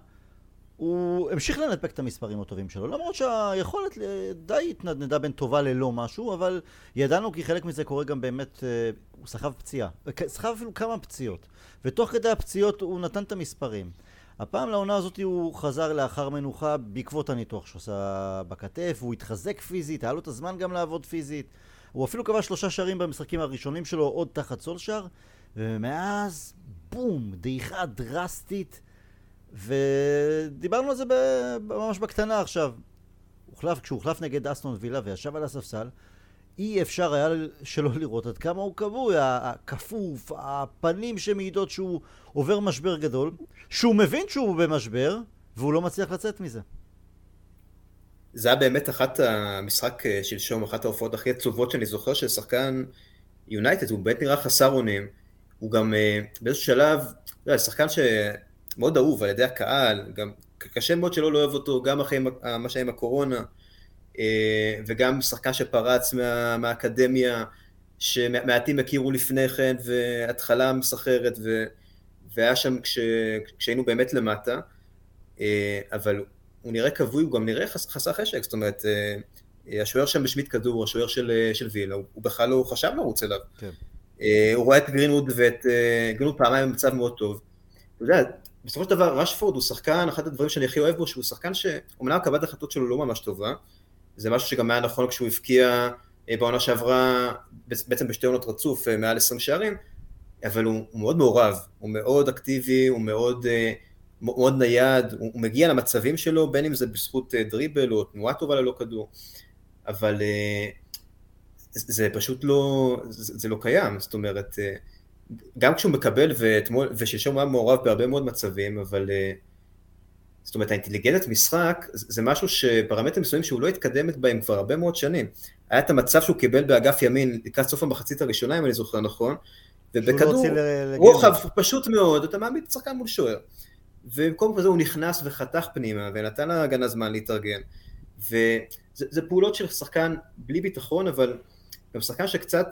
הוא המשיך לנפק את המספרים הטובים שלו, למרות שהיכולת די התנדנדה בין טובה ללא משהו, אבל ידענו כי חלק מזה קורה גם באמת, אה, הוא סחב פציעה, סחב אפילו כמה פציעות, ותוך כדי הפציעות הוא נתן את המספרים. הפעם לעונה הזאת הוא חזר לאחר מנוחה בעקבות הניתוח שעושה בכתף, הוא התחזק פיזית, היה לו את הזמן גם לעבוד פיזית. הוא אפילו קבע שלושה שערים במשחקים הראשונים שלו, עוד תחת סולשר, ומאז, בום, דעיכה דרסטית. ודיברנו על זה ממש בקטנה עכשיו. הוחלף, כשהוא הוחלף נגד אסטון וילה וישב על הספסל, אי אפשר היה שלא לראות עד כמה הוא כבוי, הכפוף, הפנים שמעידות שהוא עובר משבר גדול, שהוא מבין שהוא במשבר, והוא לא מצליח לצאת מזה. זה היה באמת אחת המשחק אה, שלשום, אחת ההופעות הכי עצובות שאני זוכר של שחקן יונייטד, הוא באמת נראה חסר אונים, הוא גם אה, באיזשהו שלב, לא יודע, שחקן שמאוד אהוב על ידי הקהל, גם קשה מאוד שלא לאוהב אותו, גם אחרי מה שהיה עם הקורונה. אה, וגם שחקן שפרץ מה, מהאקדמיה, שמעטים הכירו לפני כן, והתחלה מסחרת, ו, והיה שם כש, כשהיינו באמת למטה, אה, אבל הוא נראה כבוי, הוא גם נראה חסר חשק, זאת אומרת, אה, השוער שם בשמיט כדור, השוער של, של וילה, הוא, הוא בכלל לא חשב לרוץ אליו. כן. הוא רואה את גרינווד ואת גרינווד פעמיים במצב מאוד טוב. אתה יודע, בסופו של דבר רשפורד הוא שחקן, אחד הדברים שאני הכי אוהב בו, שהוא שחקן שאומנם קבלת החלטות שלו לא ממש טובה, זה משהו שגם היה נכון כשהוא הבקיע בעונה שעברה, בעצם בשתי עונות רצוף, מעל 20 שערים, אבל הוא, הוא מאוד מעורב, הוא מאוד אקטיבי, הוא מאוד, מאוד נייד, הוא, הוא מגיע למצבים שלו, בין אם זה בזכות דריבל או תנועה טובה ללא כדור, אבל זה פשוט לא, זה, זה לא קיים, זאת אומרת, גם כשהוא מקבל, ושלשום הוא היה מעורב בהרבה מאוד מצבים, אבל זאת אומרת האינטליגנציית משחק זה משהו שפרמטרים מסוימים שהוא לא התקדמת בהם כבר הרבה מאוד שנים. היה את המצב שהוא קיבל באגף ימין לקראת סוף המחצית הראשונה אם אני זוכר נכון, ובכדור לא רוחב פשוט מאוד, אתה מעמיד שחקן מול שוער. ובמקום כזה הוא נכנס וחתך פנימה ונתן להגנה זמן להתארגן. וזה פעולות של שחקן בלי ביטחון, אבל גם שחקן שקצת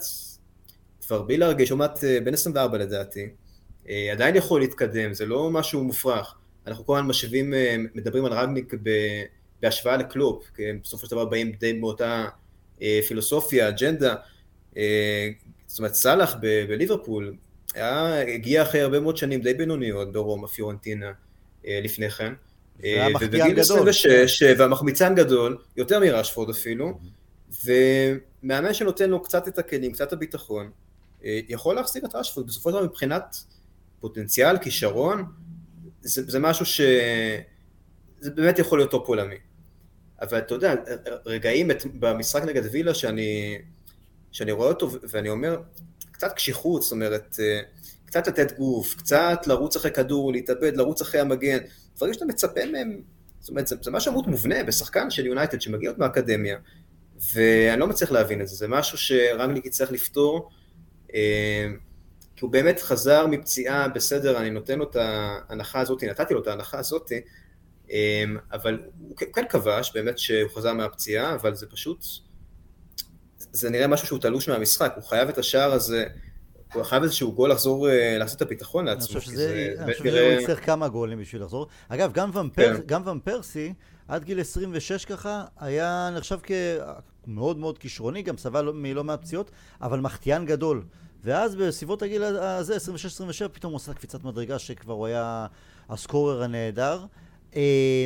כבר בלי להרגיש, עומת אה, בין 24 לדעתי, אה, עדיין יכול להתקדם, זה לא משהו מופרך. אנחנו כל הזמן משווים, אה, מדברים על רגניק בהשוואה לקלופ, כי הם בסופו של דבר באים די באותה פילוסופיה, אג'נדה. זאת אומרת, סאלח בליברפול היה, הגיע אחרי הרבה מאוד שנים די בינוניות ברומא, פיורנטינה, לפני כן. ובגיל 26, והמחמיצן גדול, יותר מרשפורד אפילו, ומאמן שנותן לו קצת את הכלים, קצת הביטחון, אה, יכול להחזיר את רשפורד, בסופו של דבר מבחינת פוטנציאל, כישרון, זה, זה משהו ש... זה באמת יכול להיות טופ עולמי. אבל אתה יודע, רגעים במשחק נגד וילה שאני, שאני רואה אותו ואני אומר, קצת קשיחות, זאת אומרת, אה, קצת לתת גוף, קצת לרוץ אחרי כדור, להתאבד, לרוץ אחרי המגן, דברים שאתה מצפה מהם, זאת אומרת, זה, זה משהו מאוד מובנה בשחקן של יונייטד שמגיע עוד מהאקדמיה, ואני לא מצליח להבין את זה, זה משהו שרנגליק יצטרך לפתור, אה, כי הוא באמת חזר מפציעה בסדר, אני נותן לו את ההנחה הזאת, נתתי לו את ההנחה הזאת, אה, אבל הוא כן כבש, באמת שהוא חזר מהפציעה, אבל זה פשוט, זה נראה משהו שהוא תלוש מהמשחק, הוא חייב את השער הזה, הוא חייב איזשהו גול לחזור, אה, לעשות את הביטחון לעצמו. אני חושב שזה, אני חושב שהוא יצטרך כמה גולים בשביל לחזור. אגב, גם ון, פר, כן. גם ון פרסי, עד גיל 26 ככה, היה נחשב כמאוד מאוד כישרוני, גם סבל מלא מעט פציעות, אבל מחטיאן גדול. ואז בסביבות הגיל הזה, 26-27, פתאום הוא עושה קפיצת מדרגה שכבר הוא היה הסקורר הנהדר. אה,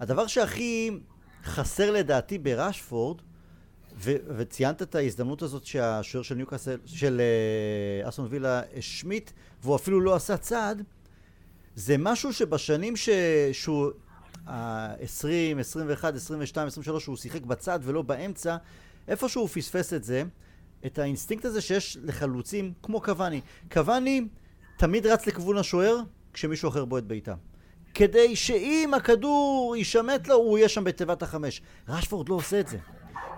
הדבר שהכי חסר לדעתי בראשפורד, ו- וציינת את ההזדמנות הזאת שהשוער של ניוקאסל, של uh, אסון וילה השמיט, והוא אפילו לא עשה צעד, זה משהו שבשנים ש... שהוא ה-20, 21, 22, 23, שהוא שיחק בצד ולא באמצע, איפשהו הוא פספס את זה, את האינסטינקט הזה שיש לחלוצים כמו קבאני. קבאני תמיד רץ לכיוון השוער כשמישהו אחר בועט בעיטה. כדי שאם הכדור יישמט לו, הוא יהיה שם בתיבת החמש. רשפורד לא עושה את זה.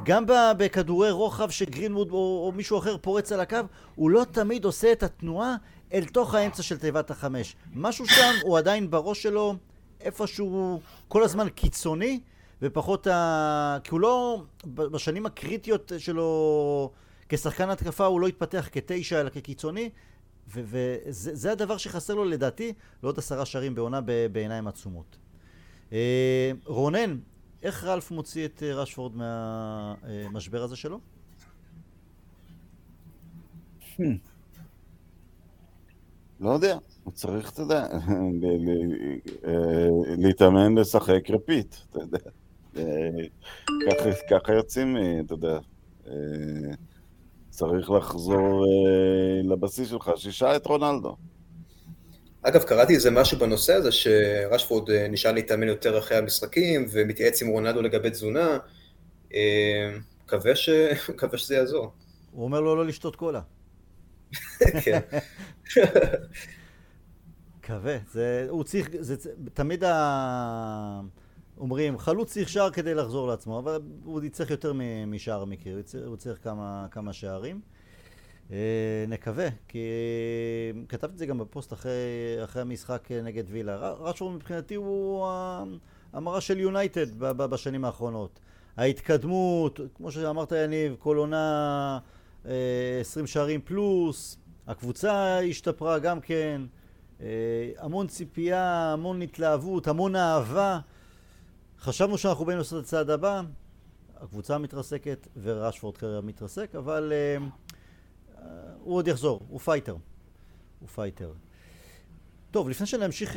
גם בכדורי רוחב שגרינווד או, או מישהו אחר פורץ על הקו, הוא לא תמיד עושה את התנועה אל תוך האמצע של תיבת החמש. משהו שם הוא עדיין בראש שלו איפשהו כל הזמן קיצוני, ופחות ה... כי הוא לא... בשנים הקריטיות שלו כשחקן התקפה הוא לא התפתח כתשע אלא כקיצוני, וזה הדבר שחסר לו לדעתי לעוד עשרה שערים בעונה בעיניים עצומות. אה, רונן, איך רלף מוציא את אה, רשפורד מהמשבר הזה שלו? Hmm. לא יודע, הוא צריך, אתה יודע, אה, להתאמן לשחק רפיט, אתה יודע. אה, ככה יוצאים, אתה יודע. צריך לחזור לבסיס שלך, שישה את רונלדו. אגב, קראתי איזה משהו בנושא הזה, שרשפורד אה, נשאל להתאמן יותר אחרי המשחקים, ומתייעץ עם רונלדו לגבי תזונה. אה, מקווה, ש... מקווה שזה יעזור. הוא אומר לו לא לשתות קולה. כן. מקווה. זה, הוא צריך, זה, תמיד ה... אומרים, חלוץ צריך שער כדי לחזור לעצמו, אבל הוא יצטרך יותר משער מקרי, הוא צריך כמה, כמה שערים. אה, נקווה, כי כתבתי את זה גם בפוסט אחרי, אחרי המשחק נגד וילה. רשפורד מבחינתי הוא המראה של יונייטד בשנים האחרונות. ההתקדמות, כמו שאמרת יניב, כל עונה 20 אה, שערים פלוס, הקבוצה השתפרה גם כן, אה, המון ציפייה, המון התלהבות, המון אהבה. חשבנו שאנחנו באים לעשות את הצעד הבא, הקבוצה מתרסקת וראשפורד כרגע מתרסק, אבל אה, הוא עוד יחזור, הוא פייטר. הוא פייטר. טוב, לפני שנמשיך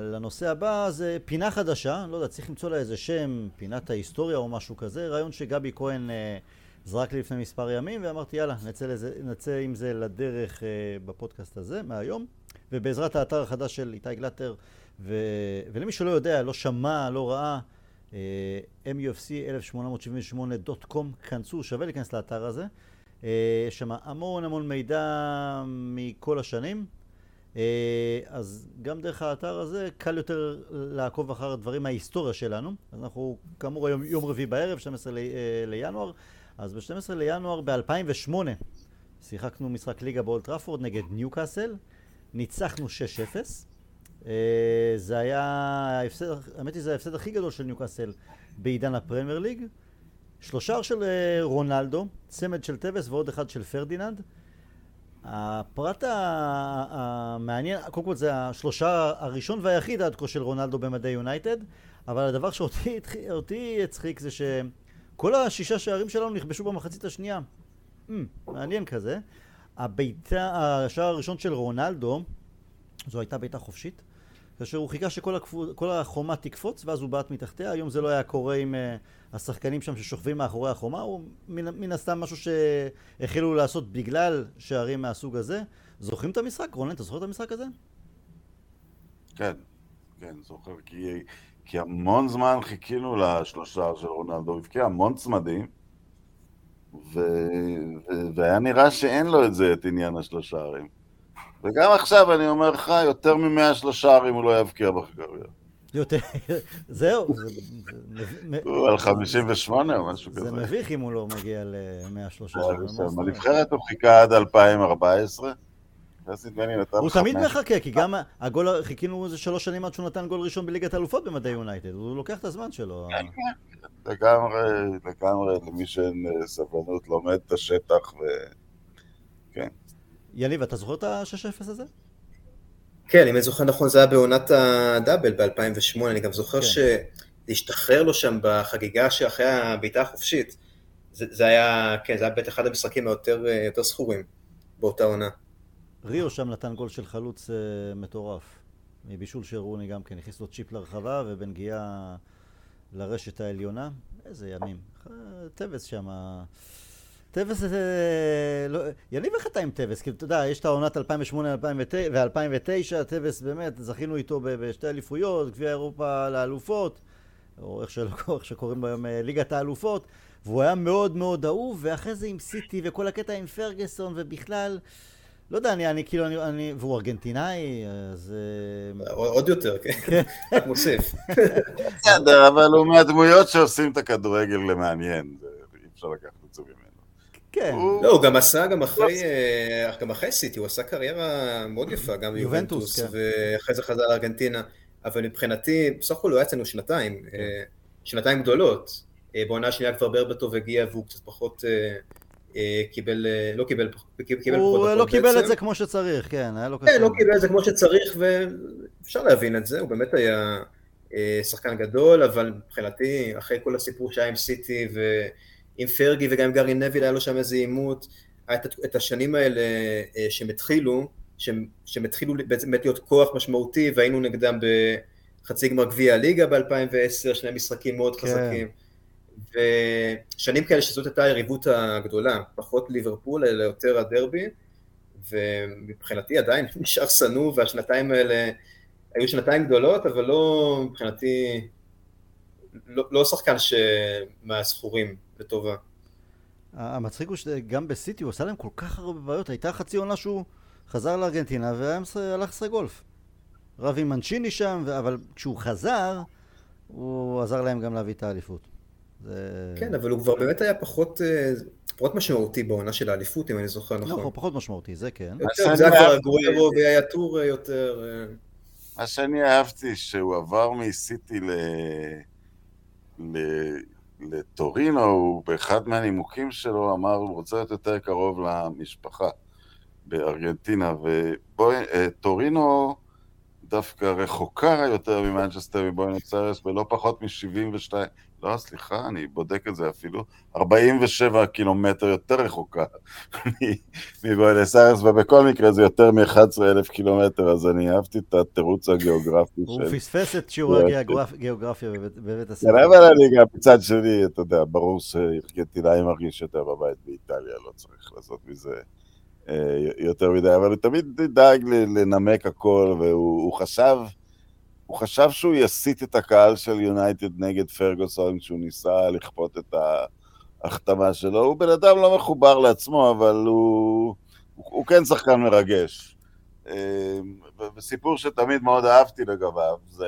לנושא הבא, זה פינה חדשה, לא יודע, צריך למצוא לה איזה שם, פינת ההיסטוריה או משהו כזה, רעיון שגבי כהן uh, זרק לי לפני מספר ימים, ואמרתי יאללה, נצא, לזה, נצא עם זה לדרך uh, בפודקאסט הזה, מהיום, ובעזרת האתר החדש של איתי גלטר, ו... ולמי שלא יודע, לא שמע, לא ראה, uh, mufc1878.com, כנסו, שווה להיכנס לאתר הזה. אה, יש שם המון המון מידע מכל השנים. אה, אז גם דרך האתר הזה קל יותר לעקוב אחר הדברים מההיסטוריה שלנו. אז אנחנו כאמור היום יום רביעי בערב, 12 ל, אה, לינואר. אז ב-12 לינואר ב-2008 שיחקנו משחק ליגה באולד טראפורד נגד ניוקאסל, ניצחנו 6-0. אה, זה היה ההפסד, האמת היא זה ההפסד הכי גדול של ניוקאסל בעידן הפרמייר ליג. שלושה של אה, רונלדו, צמד של טווס ועוד אחד של פרדיננד. הפרט המעניין, קודם כל זה השלושה הראשון והיחיד עד כה של רונלדו במדי יונייטד, אבל הדבר שאותי הצחיק זה שכל השישה שערים שלנו נכבשו במחצית השנייה. אממ, מעניין כזה. הביתה, השער הראשון של רונלדו, זו הייתה בעיטה חופשית, כאשר הוא חיכה שכל הכפו, החומה תקפוץ ואז הוא בעט מתחתיה, היום זה לא היה קורה עם uh, השחקנים שם ששוכבים מאחורי החומה, הוא מן, מן הסתם משהו שהחלו לעשות בגלל שערים מהסוג הזה. זוכרים את המשחק? רונן, אתה זוכר את המשחק הזה? כן, כן, זוכר, כי, כי המון זמן חיכינו לשלושה של רונלדו, הבקיע המון צמדים. ו... ו... והיה נראה שאין לו את זה, את עניין השלושה ערים. וגם עכשיו אני אומר לך, יותר ממאה שלושה ערים הוא לא יבקיע בקריירה. יותר, זהו. הוא על 58 או משהו כזה. זה מביך אם הוא לא מגיע ל-103 ערים. בנבחרת הוא חיכה עד 2014. הוא תמיד מחכה, כי גם הגול, חיכינו איזה שלוש שנים עד שהוא נתן גול ראשון בליגת האלופות במדי יונייטד, הוא לוקח את הזמן שלו. כן, כן. לגמרי, לגמרי, למי שאין אה, סבלנות לומד את השטח ו... יניב, אתה זוכר את ה-6-0 הזה? כן, אם אני זוכר נכון, זה היה בעונת הדאבל ב-2008, אני גם זוכר כן. שהשתחרר לו שם בחגיגה שאחרי הבעיטה החופשית. זה, זה היה, כן, זה היה בית אחד המשחקים היותר אה, זכורים באותה עונה. ריו שם נתן גול של חלוץ uh, מטורף. מבישול של רוני גם כן, הכניס לו צ'יפ לרחבה ובנגיעה לרשת העליונה. איזה ימים. טווס שם... טווס זה... לא... יניב איך אתה עם טווס? כי אתה יודע, יש את העונת 2008 ו-2009, טווס באמת, זכינו איתו בשתי אליפויות, גביע אירופה לאלופות, או איך, שלא, איך שקוראים לו היום אה, ליגת האלופות, והוא היה מאוד מאוד אהוב, ואחרי זה עם סיטי וכל הקטע עם פרגוסון ובכלל... לא יודע, אני, אני כאילו, אני, אני, והוא ארגנטינאי, אז... אה, עוד יותר, כן, כן. רק מוסיף. בסדר, אבל הוא מהדמויות שעושים את הכדורגל למעניין, אי אפשר לקחת את זה ממנו. כן. לא, הוא גם עשה, גם אחרי, אה, גם אחרי סיטי, הוא עשה קריירה מאוד יפה, גם ביובנטוס, כן. ואחרי זה חזר לארגנטינה, אבל מבחינתי, בסך הכל הוא היה אצלנו שנתיים, כן. אה, שנתיים גדולות. בעונה השנייה כבר ברבטוב הגיע והוא קצת פחות... אה, קיבל, אה, לא קיבל, קיבל פחות הוא לא קיבל בעצם. את זה כמו שצריך, כן, היה לו קשה. כן, לא קיבל את זה כמו שצריך, ואפשר להבין את זה, הוא באמת היה אה, שחקן גדול, אבל מבחינתי, אחרי כל הסיפור שהיה עם סיטי ועם פרגי וגם עם גארי נביל, היה לו שם איזה עימות, את השנים האלה שהם התחילו, שהם התחילו באמת להיות כוח משמעותי, והיינו נגדם בחצי גמר גביע הליגה ב-2010, שני משחקים מאוד כן. חזקים. ושנים כאלה שזאת הייתה היריבות הגדולה, פחות ליברפול אלא יותר הדרבי, ומבחינתי עדיין נשאר שנוא והשנתיים האלה היו שנתיים גדולות, אבל לא מבחינתי, לא, לא שחקן מהזכורים לטובה. המצחיק הוא שגם בסיטי הוא עשה להם כל כך הרבה בעיות, הייתה חצי עונה שהוא חזר לארגנטינה והלך לשחק גולף. רב עם מנצ'יני שם, אבל כשהוא חזר, הוא עזר להם גם להביא את האליפות. זה... כן, אבל הוא כבר באמת היה פחות, אה, פחות משמעותי בעונה של האליפות, אם אני זוכר נכון. נכון, פחות משמעותי, זה כן. יותר, זה היה כבר גרוירו והיה טור יותר... אה. מה שאני אהבתי, שהוא עבר מסיטי ל... לטורינו, הוא באחד מהנימוקים שלו אמר, הוא רוצה להיות יותר קרוב למשפחה בארגנטינה, וטורינו דווקא רחוקה יותר ממנצ'סטר מבואנוס איירס בלא פחות מ-72, לא, סליחה, אני בודק את זה אפילו, 47 קילומטר יותר רחוקה מבואנוס איירס, ובכל מקרה זה יותר מ-11,000 קילומטר, אז אני אהבתי את התירוץ הגיאוגרפי הוא פספס את שיעורי הגיאוגרפיה בבית כן, הספר. אבל אני גם מצד שני, אתה יודע, ברור שארגנטינאי מרגיש יותר בבית באיטליה, לא צריך לעשות מזה יותר מדי, אבל הוא תמיד דאג לנמק הכל, והוא הוא חשב, הוא חשב שהוא יסיט את הקהל של יונייטד נגד פרגוסון כשהוא ניסה לכפות את ההחתמה שלו. הוא בן אדם לא מחובר לעצמו, אבל הוא, הוא, הוא כן שחקן מרגש. אה, וסיפור שתמיד מאוד אהבתי לגביו, זה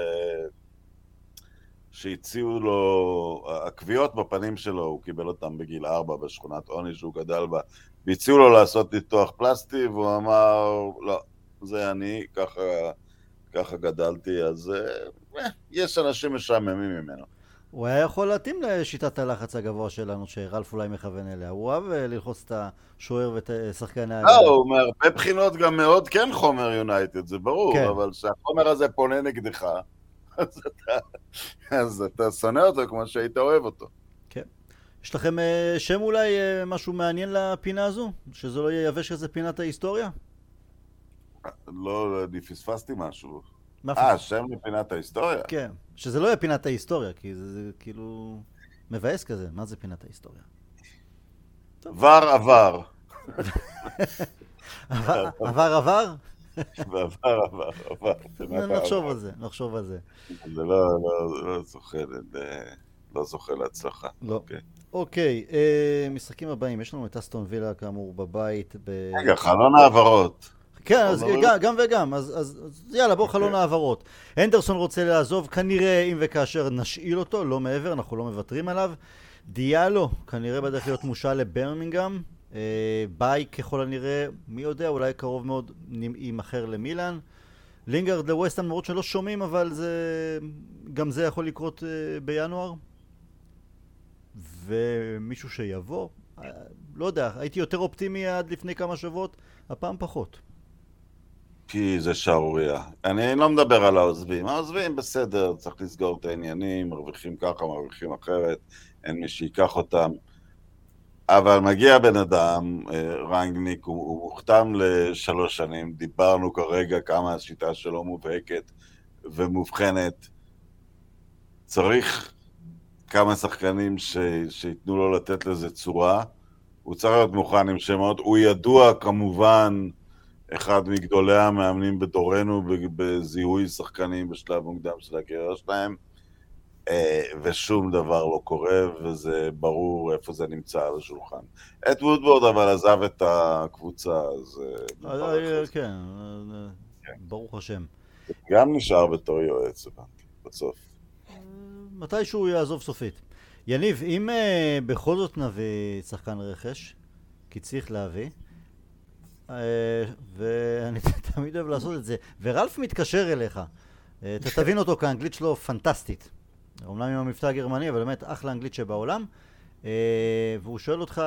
שהציעו לו, הכוויות בפנים שלו, הוא קיבל אותם בגיל ארבע בשכונת עוני שהוא גדל בה, והציעו לו לעשות ניתוח פלסטי, והוא אמר, לא, זה אני, ככה, ככה גדלתי, אז אה, יש אנשים משעממים ממנו. הוא היה יכול להתאים לשיטת הלחץ הגבוה שלנו, שרלף אולי מכוון אליה. הוא אוהב אה, ללחוץ את השוער ואת אה, שחקני ההגנה. לא, הוא מהרבה בחינות גם מאוד כן חומר יונייטד, זה ברור, כן. אבל כשהחומר הזה פונה נגדך, אז אתה, אז אתה שונא אותו כמו שהיית אוהב אותו. יש לכם אה, שם אולי אה, משהו מעניין לפינה הזו? שזה לא ייבש איזה פינת ההיסטוריה? לא, אני פספסתי משהו. אה? שם לפינת ההיסטוריה? כן. שזה לא יהיה פינת ההיסטוריה, כי זה, זה כאילו מבאס כזה. מה זה פינת ההיסטוריה? בר עבר. עבר עבר עבר? ועבר עבר עבר. נחשוב. על זה, נחשוב על זה. זה לא, לא, לא זוכה, לא זוכה להצלחה. לא. אוקיי. אוקיי, אה, משחקים הבאים. יש לנו את אסטון וילה כאמור בבית. ב... רגע, חלון העברות. כן, אז גם, גם וגם, אז, אז, אז יאללה, בוא חלון העברות. הנדרסון רוצה לעזוב, כנראה אם וכאשר נשאיל אותו, לא מעבר, אנחנו לא מוותרים עליו. דיאלו, כנראה בדרך להיות מושל לברמינגהם. אה, ביי ככל הנראה, מי יודע, אולי קרוב מאוד יימכר למילאן. לינגרד לווסטהאם, למרות שלא שומעים, אבל זה... גם זה יכול לקרות אה, בינואר. ומישהו שיבוא, אה, לא יודע, הייתי יותר אופטימי עד לפני כמה שבועות, הפעם פחות. כי זה שערורייה. אני לא מדבר על העוזבים. העוזבים בסדר, צריך לסגור את העניינים, מרוויחים ככה, מרוויחים אחרת, אין מי שיקח אותם. אבל מגיע בן אדם, אה, רנגניק, הוא, הוא מוכתם לשלוש שנים, דיברנו כרגע כמה השיטה שלו מובהקת ומובחנת. צריך כמה שחקנים ש, שייתנו לו לתת לזה צורה. הוא צריך להיות מוכן עם שמות. הוא ידוע כמובן אחד מגדולי המאמנים בדורנו בזיהוי שחקנים בשלב מוקדם של הקריירה שלהם, ושום דבר לא קורה, וזה ברור איפה זה נמצא על השולחן. את וודוורד אבל עזב את הקבוצה, אז אה, אה, אה. כן, אה, ברוך השם. גם נשאר בתור יועץ, הבנתי, בסוף. אה, מתישהו הוא יעזוב סופית. יניב, אם אה, בכל זאת נביא שחקן רכש, כי צריך להביא, אה, ואני תמיד אוהב לעשות את זה, ורלף מתקשר אליך, אה, אתה תבין אותו, כי האנגלית שלו פנטסטית. אומנם עם המבטא הגרמני, אבל באמת אחלה אנגלית שבעולם. אה, והוא שואל אותך,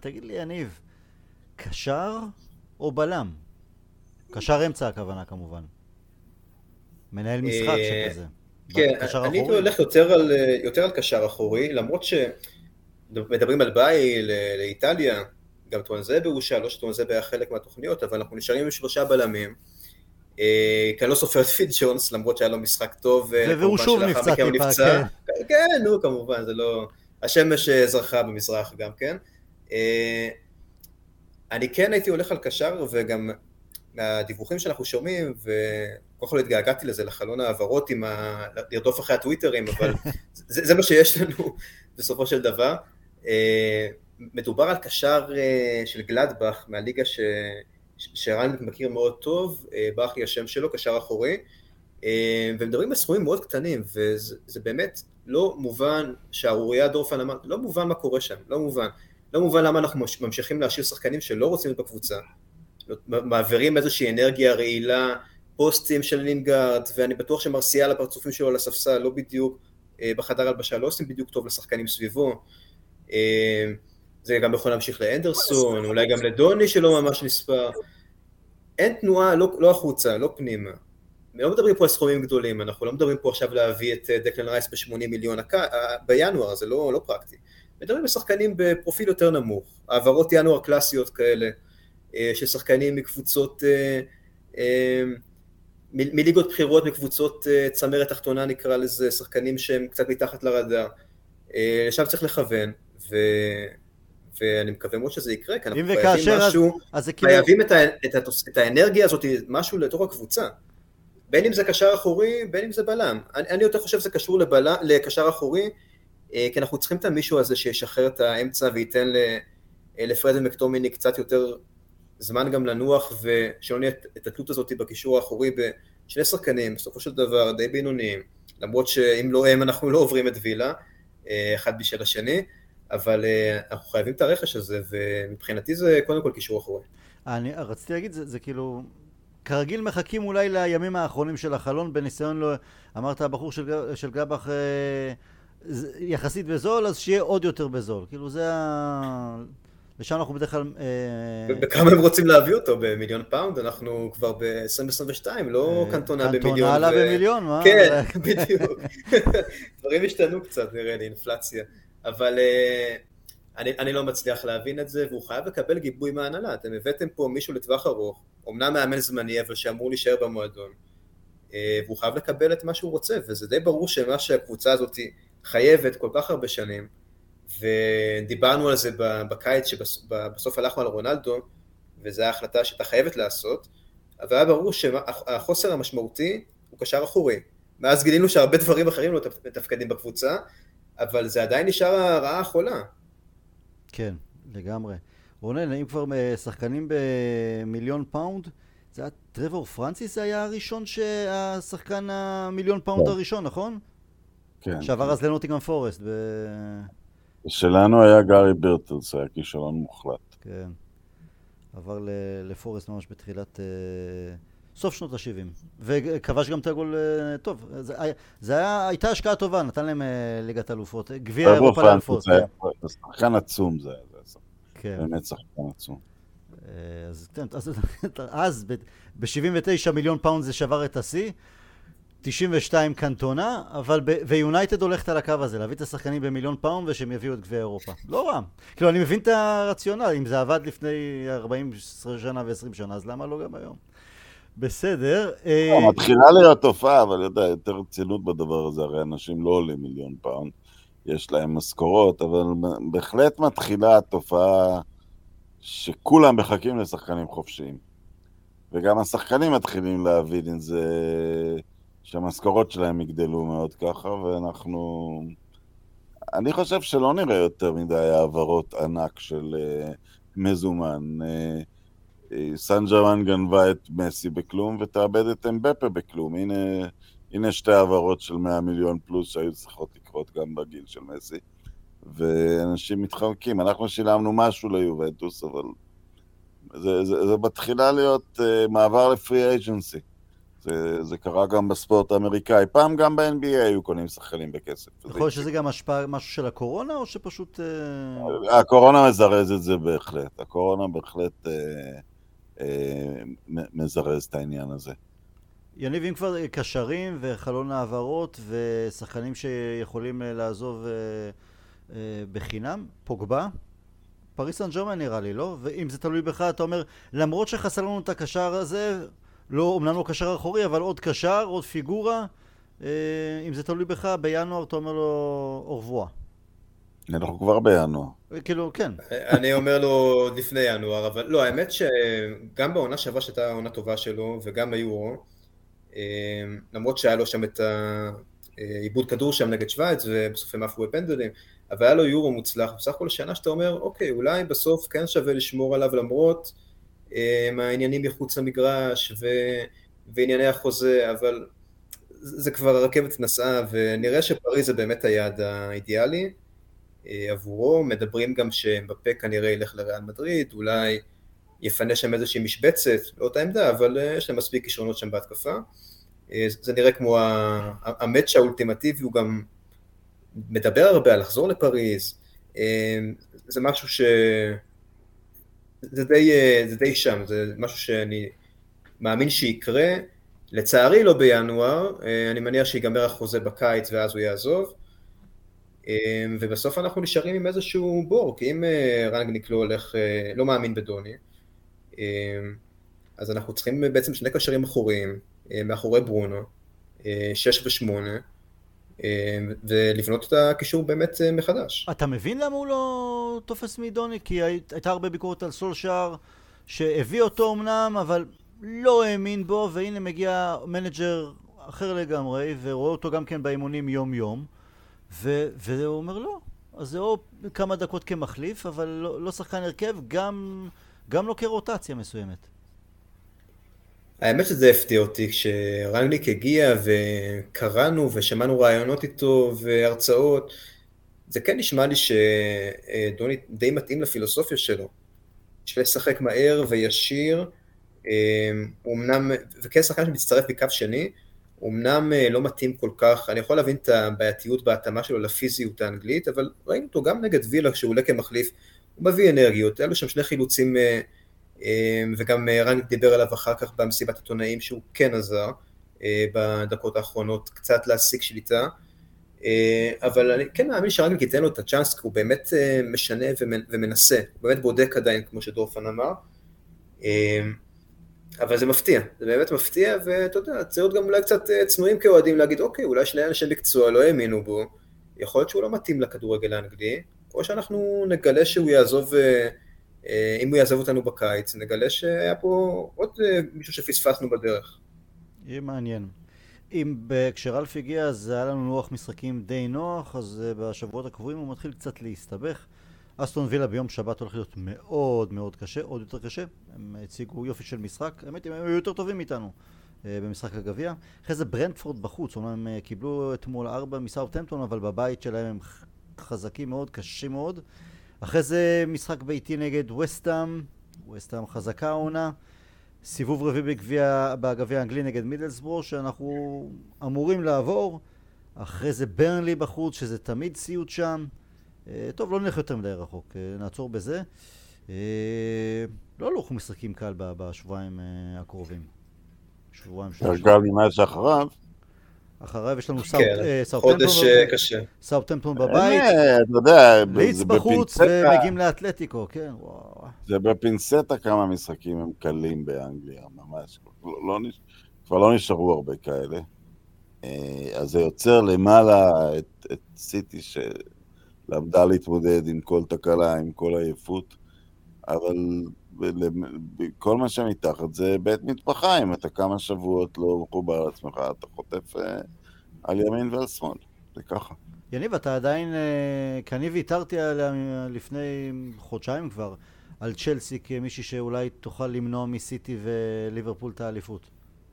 תגיד לי, יניב, קשר או בלם? קשר אמצע הכוונה כמובן. מנהל משחק אה, שכזה. כן, אני הייתי. הולך יותר על, יותר על קשר אחורי, למרות שמדברים על ביי ל- לאיטליה, גם טואנזבה הושאל, לא שטואנזבה היה חלק מהתוכניות, אבל אנחנו נשארים עם שלושה בלמים. אה, כי אני לא סופר את פיד ג'ונס, למרות שהיה לו משחק טוב, אה, והוא שוב נפצע טיפה, נפצע. כן, נו, כמובן, זה לא... השמש אה, זרחה במזרח גם כן. אני כן הייתי הולך על קשר, וגם מהדיווחים שאנחנו שומעים, וכל כך לא התגעגעתי לזה, לחלון העברות עם ה... לרדוף אחרי הטוויטרים, אבל זה, זה מה שיש לנו בסופו של דבר. מדובר על קשר של גלדבך מהליגה ש... שרן מכיר מאוד טוב, אה, ברח לי השם שלו, קשר אחורי, אה, ומדברים בסכומים מאוד קטנים, וזה זה באמת לא מובן, שערוריה דורפן אמר, לא מובן מה קורה שם, לא מובן. לא מובן למה אנחנו מש- ממשיכים להשאיר שחקנים שלא רוצים להיות בקבוצה. מעבירים איזושהי אנרגיה רעילה, פוסטים של לינגארד, ואני בטוח שמרסיאל הפרצופים שלו על הספסל לא בדיוק אה, בחדר הלבשה, לא עושים בדיוק טוב לשחקנים סביבו. אה, זה גם יכול להמשיך לאנדרסון, אולי גם לדוני שלא ממש נספר. אין תנועה, לא, לא החוצה, לא פנימה. לא מדברים פה על סכומים גדולים, אנחנו לא מדברים פה עכשיו להביא את דקלן רייס ב-80 מיליון הק... בינואר, זה לא, לא פרקטי. מדברים על שחקנים בפרופיל יותר נמוך, העברות ינואר קלאסיות כאלה, של שחקנים מקבוצות, מליגות בחירות, מקבוצות צמרת תחתונה נקרא לזה, שחקנים שהם קצת מתחת לרדאר. לשם צריך לכוון, ו... ואני מקווה מאוד שזה יקרה, כי אנחנו חייבים משהו, אז, אז כאילו... חייבים את, ה, את, התוס, את האנרגיה הזאת, משהו לתוך הקבוצה. בין אם זה קשר אחורי, בין אם זה בלם. אני, אני יותר חושב שזה קשור לבלם, לקשר אחורי, אה, כי אנחנו צריכים את המישהו הזה שישחרר את האמצע וייתן אה, לפרד ומקטומיני קצת יותר זמן גם לנוח, ושלא נהיה את התלות הזאת בקישור האחורי בשני שחקנים, בסופו של דבר די בינוניים, למרות שאם לא הם אנחנו לא עוברים את וילה, אה, אחד בשל השני. אבל uh, אנחנו חייבים את הרכש הזה, ומבחינתי זה קודם כל קישור אחורי. אני רציתי להגיד, זה, זה כאילו, כרגיל מחכים אולי לימים האחרונים של החלון בניסיון, לא, אמרת הבחור של, של גלאדבך אה, יחסית בזול, אז שיהיה עוד יותר בזול. כאילו זה ה... ושם אנחנו בדרך כלל... אה... בכמה הם רוצים להביא אותו? במיליון פאונד? אנחנו כבר ב-2022, לא אה, קנטונה במיליון. קנטונה עלה ו... במיליון, מה? כן, בדיוק. דברים השתנו קצת, נראה לי, אינפלציה. אבל אה, אני, אני לא מצליח להבין את זה, והוא חייב לקבל גיבוי מההנהלה. אתם הבאתם פה מישהו לטווח ארוך, אמנם מאמן זמני, אבל שאמור להישאר במועדון, uh, והוא חייב לקבל את מה שהוא רוצה, וזה די ברור שמה שהקבוצה הזאת חייבת כל כך הרבה שנים, ודיברנו על זה בקיץ שבסוף הלכנו על רונלדו, וזו ההחלטה שהייתה חייבת לעשות, אבל היה ברור שהחוסר המשמעותי הוא קשר אחורי. מאז גילינו שהרבה דברים אחרים לא מתפקדים בקבוצה, אבל זה עדיין נשאר הרעה החולה. כן, לגמרי. רונן, אם כבר אה, שחקנים במיליון פאונד, זה היה טרוור פרנסיס היה הראשון, שהשחקן המיליון פאונד כן. הראשון, נכון? כן. שעבר אז לנוטינגרם פורסט. ב... שלנו היה גארי ברטלס, היה כישלון מוחלט. כן. עבר לפורסט ממש בתחילת... אה... סוף שנות ה-70. וכבש גם את הגול אה, טוב. זה, זה היה, הייתה השקעה טובה, נתן להם אה, ליגת אלופות. גביע אירופה לאלופות. זה שחקן עצום זה היה. כן. באמת שחקן עצום. אה, אז, כן, אז, אז ב-79 מיליון פאונד זה שבר את השיא. 92 קנטונה, אבל ויונייטד הולכת על הקו הזה, להביא את השחקנים במיליון פאונד ושהם יביאו את גביע אירופה. לא רע. כאילו, אני מבין את הרציונל, אם זה עבד לפני 40 שנה ו-20 שנה, אז למה לא גם היום? בסדר. אה, לא, מתחילה להיות תופעה, אבל יודע, יותר רצינות בדבר הזה, הרי אנשים לא עולים מיליון פאונד, יש להם משכורות, אבל בהחלט מתחילה התופעה שכולם מחכים לשחקנים חופשיים. וגם השחקנים מתחילים להבין את זה, שהמשכורות שלהם יגדלו מאוד ככה, ואנחנו... אני חושב שלא נראה יותר מדי העברות ענק של אה, מזומן. אה, סן ג'רמן גנבה את מסי בכלום ותאבד את אמבפה בכלום. הנה, הנה שתי העברות של 100 מיליון פלוס שהיו צריכות לקרות גם בגיל של מסי. ואנשים מתחמקים. אנחנו שילמנו משהו ליובנטוס, אבל זה, זה, זה מתחילה להיות uh, מעבר לפרי אייג'נסי. זה, זה קרה גם בספורט האמריקאי. פעם גם ב-NBA היו קונים שחקנים בכסף. יכול להיות שזה גם השפעה משהו של הקורונה, או שפשוט... Uh... הקורונה מזרז את זה בהחלט. הקורונה בהחלט... Uh, מזרז את העניין הזה. יניב, אם כבר קשרים וחלון העברות ושחקנים שיכולים אה, לעזוב אה, בחינם, פוגבה, פריס סן ג'רמן נראה לי, לא? ואם זה תלוי בך, אתה אומר, למרות שחסר לנו את הקשר הזה, לא, אמנם לא קשר אחורי, אבל עוד קשר, עוד פיגורה, אם זה תלוי בך, בינואר אתה אומר לו אורבואה. אנחנו כבר בינואר. כאילו, כן. אני אומר לו לפני ינואר, אבל לא, האמת שגם בעונה שעברה שהייתה עונה טובה שלו, וגם ביורו, אה, למרות שהיה לו שם את העיבוד כדור שם נגד שווייץ, ובסוף הם עפו בפנדלים, אבל היה לו יורו מוצלח, בסך הכל שנה שאתה אומר, אוקיי, אולי בסוף כן שווה לשמור עליו למרות אה, העניינים מחוץ למגרש ו... וענייני החוזה, אבל זה כבר הרכבת נסעה, ונראה שפריז זה באמת היעד האידיאלי. אה, עבורו, מדברים גם שבפה כנראה ילך לריאל מדריד, אולי יפנה שם איזושהי משבצת לאותה עמדה, אבל אה, יש להם מספיק כישרונות שם בהתקפה. אה, זה נראה כמו המאץ' האולטימטיבי, הוא גם מדבר הרבה על לחזור לפריז, זה משהו ש... זה די, זה די שם, זה משהו שאני מאמין שיקרה, לצערי לא בינואר, אני מניח שיגמר החוזה בקיץ ואז הוא יעזוב. אה, ובסוף אנחנו נשארים עם איזשהו בור, כי אם אה, רנגניק לא הולך, לא מאמין בדוני, אז אנחנו צריכים בעצם שני קשרים אחוריים, מאחורי ברונו, שש ושמונה, ולבנות את הקישור באמת מחדש. אתה מבין למה הוא לא תופס מדוני? כי הייתה הרבה ביקורת על סולשאר, שהביא אותו אמנם, אבל לא האמין בו, והנה מגיע מנג'ר אחר לגמרי, ורואה אותו גם כן באימונים יום יום, ו- והוא אומר לא, אז זה או כמה דקות כמחליף, אבל לא, לא שחקן הרכב, גם, גם לא כרוטציה מסוימת. האמת שזה הפתיע אותי, כשרנגליק הגיע וקראנו ושמענו ראיונות איתו והרצאות, זה כן נשמע לי שדוני די מתאים לפילוסופיה שלו, של לשחק מהר וישיר, אמ, אמנם, וכן שחקן שמצטרף בקו שני, אמנם אה, לא מתאים כל כך, אני יכול להבין את הבעייתיות בהתאמה שלו לפיזיות האנגלית, אבל ראינו אותו גם נגד וילה כשהוא עולה כמחליף, הוא מביא אנרגיות, היה לו שם שני חילוצים, אה, אמ, וגם אה, רן דיבר עליו אחר כך במסיבת עיתונאים שהוא כן עזר בדקות האחרונות, קצת להשיג שליטה, אבל אני כן מאמין שרנגל ייתן לו את הצ'אנס, כי הוא באמת משנה ומנסה, הוא באמת בודק עדיין, כמו שדורפן אמר. אבל זה מפתיע, זה באמת מפתיע, ואתה יודע, צריך להיות גם אולי קצת אה, צנועים כאוהדים להגיד, אוקיי, אולי שני אנשי מקצוע לא האמינו בו, יכול להיות שהוא לא מתאים לכדורגל האנגלי, או שאנחנו נגלה שהוא יעזוב, אה, אה, אם הוא יעזוב אותנו בקיץ, נגלה שהיה פה עוד מישהו שפספסנו בדרך. יהיה מעניין. אם כשרלף הגיע אז היה לנו לוח משחקים די נוח, אז בשבועות הקרובים הוא מתחיל קצת להסתבך. אסטון וילה ביום שבת הולך להיות מאוד מאוד קשה, עוד יותר קשה. הם הציגו יופי של משחק, האמת הם היו יותר טובים מאיתנו אה, במשחק הגביע. אחרי זה ברנדפורד בחוץ, אומנם הם אה, קיבלו אתמול ארבע מסאוטהמפטון, אבל בבית שלהם הם חזקים מאוד, קשים מאוד. אחרי זה משחק ביתי נגד וסטאם, וסטאם חזקה העונה. סיבוב רביעי בגביע, בגביע האנגלי נגד מידלסבור, שאנחנו אמורים לעבור. אחרי זה ברנלי בחוץ, שזה תמיד סיוט שם. אה, טוב, לא נלך יותר מדי רחוק, אה, נעצור בזה. אה, לא הלכו משחקים קל בשבועיים הקרובים. שבועיים שלושה. קל ממה שאחריו. אחריו יש לנו כן, סאוטטמפטון בבית. אתה יודע, ליץ בחוץ ומגיעים לאתלטיקו, כן, וואו. זה בפינצטה כמה משחקים הם קלים באנגליה, ממש. לא כבר לא נשארו הרבה כאלה. אז זה יוצר למעלה את סיטי למדה להתמודד עם כל תקלה, עם כל עייפות, אבל כל מה שמתחת זה בית מטבחיים, אתה כמה שבועות לא מחובר לעצמך, אתה חוטף אה, על ימין ועל שמאל, זה ככה. יניב, אתה עדיין, אה, כי אני ויתרתי עליה לפני חודשיים כבר, על צ'לסי כמישהי שאולי תוכל למנוע מסיטי וליברפול את האליפות.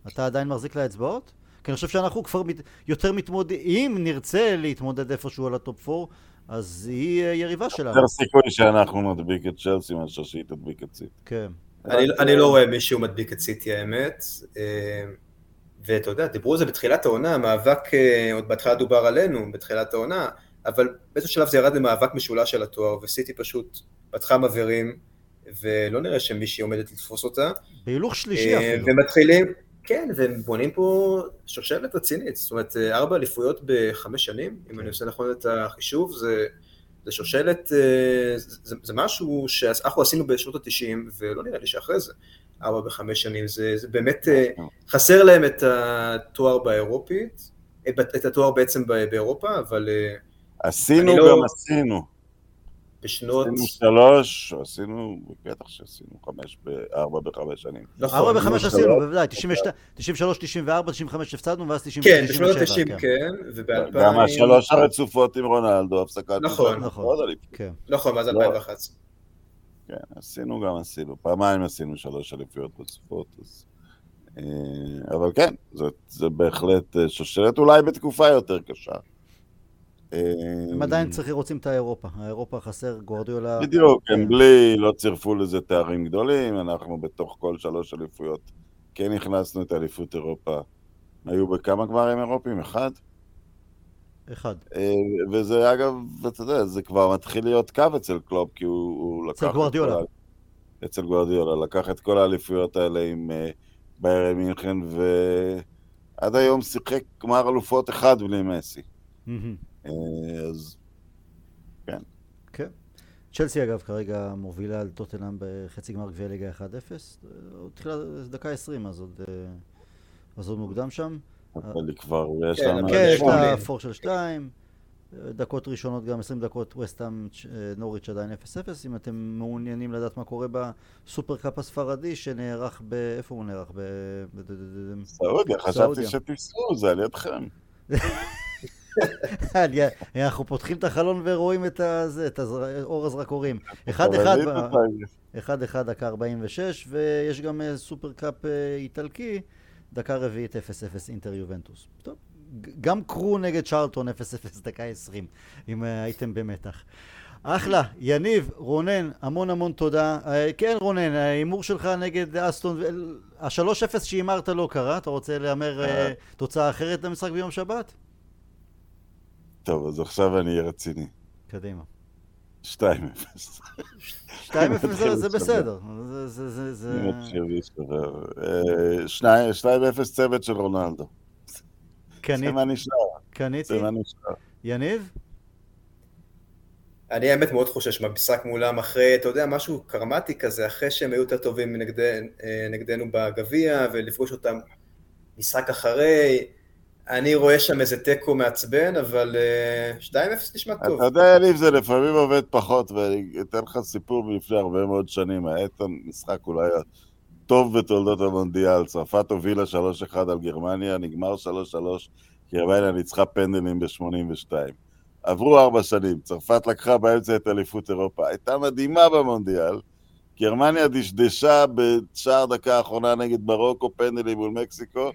אתה עדיין מחזיק לה אצבעות? כי אני חושב שאנחנו כבר מת, יותר מתמודדים, אם נרצה להתמודד איפשהו על ה top 4, אז היא אה, יריבה שלנו. יותר סיכוי שאנחנו נדביק את צ'לסי מאשר שהיא תדביק את סיטי. כן. אני לא רואה מישהו מדביק את סיטי האמת. אה, ואתה יודע, דיברו על זה בתחילת העונה, המאבק, אה, עוד בהתחלה דובר עלינו, בתחילת העונה, אבל באיזשהו שלב זה ירד למאבק משולש של התואר, וסיטי פשוט פתחה מבערים, ולא נראה שמישהי עומדת לתפוס אותה. בהילוך שלישי אפילו. ומתחילים, כן, והם בונים פה שושלת רצינית, זאת אומרת, אה, ארבע אליפויות בחמש שנים, כן. אם אני עושה נכון את החישוב, זה, זה שושלת, אה, זה, זה משהו שאנחנו עשינו בשנות התשעים, ולא נראה לי שאחרי זה, ארבע בחמש שנים, זה, זה באמת, אה. חסר להם את התואר באירופית, את התואר בעצם באירופה, אבל... עשינו לא- גם לא... עשינו. בשנות... עשינו שלוש, עשינו, בטח שעשינו חמש, ארבע בחמש שנים. נכון. ארבע בחמש עשינו, בוודאי, 93, 94, 95 הפסדנו, ואז 96, כן, בשנות ה-90 כן, וב-2000... גם השלוש הרצופות עם רונלדו, הפסקת... נכון, נכון. כן. נכון, ואז 2011. כן, עשינו גם עשינו, פעמיים עשינו שלוש אליפויות רצופות, אז... אה, אבל כן, זה בהחלט אה, שושלת, אולי בתקופה יותר קשה. הם עדיין צריכים, רוצים את האירופה. האירופה חסר גורדיולה. בדיוק, הם כן. בלי, לא צירפו לזה תארים גדולים, אנחנו בתוך כל שלוש אליפויות כן הכנסנו את אליפות אירופה. היו בכמה גמרים אירופיים? אחד? אחד. אה, וזה אגב, אתה יודע, זה כבר מתחיל להיות קו אצל קלופ, כי הוא, הוא לקח... אצל גורדיולה. אצל גורדיולה, לקח את כל האליפויות האלה עם ביירן מינכן, ועד היום שיחק גמר אלופות אחד בלי מסי. מהמם. אה, אז כן. צ'לסי אגב כרגע מובילה על טוטנאם בחצי גמר גביע ליגה 1-0. אה, עוד תחילה, דקה 20 אז עוד, אה, אז עוד מוקדם שם. אבל היא כבר, יש כן, לה... אבל כן, יש שמונה. לה פור של 2. דקות ראשונות גם 20 דקות ווסטהאם נוריץ' עדיין 0-0 אם אתם מעוניינים לדעת מה קורה בסופרקאפ הספרדי שנערך ב... איפה הוא נערך? ב... ב- ב- ב- סעודיה, חשבתי. שתיסעו, זה על ידכם. אנחנו פותחים את החלון ורואים את הזה, את הזר- אור הזרקורים. אחד אחד, אבל ב- ראית אותה, אחד אחד דקה 46, ויש גם אה, סופרקאפ אה, איטלקי, דקה רביעית 0-0 אינטר יובנטוס. טוב, גם קרו נגד צ'רלטון 0-0 דקה 20, אם אה, הייתם במתח. אחלה, יניב, רונן, המון המון תודה. כן, רונן, ההימור שלך נגד אסטון, ה-3-0 שהימרת לא קרה, אתה רוצה להמר אה, תוצאה אחרת למשחק ביום שבת? טוב, אז עכשיו אני אהיה רציני. קדימה. 2-0. 2-0 זה- זה בסדר. זה- זה- זה- זה... אני מתחיל להשתחרר. אה, שני- 2-0 צוות של רונלדו. זה קנית- מה נשאר, קניתי? זה מה נשאר. יניב? אני האמת מאוד חושש מהמשחק מולם אחרי, אתה יודע, משהו קרמטי כזה, אחרי שהם היו יותר טובים נגד, אה, נגדנו בגביע, ולפגוש אותם משחק אחרי. אני רואה שם איזה תיקו מעצבן, אבל אה, 2-0 נשמע טוב. אתה יודע, יניב, זה לפעמים עובד פחות, ואני אתן לך סיפור מלפני הרבה מאוד שנים. היה את המשחק אולי הטוב בתולדות המונדיאל. צרפת הובילה 3-1 על גרמניה, נגמר 3-3, גרמניה ניצחה פנדלים ב-82. עברו ארבע שנים, צרפת לקחה באמצע את אליפות אירופה. הייתה מדהימה במונדיאל. גרמניה דשדשה בשער דקה האחרונה נגד מרוקו, פנדלים מול מקסיקו.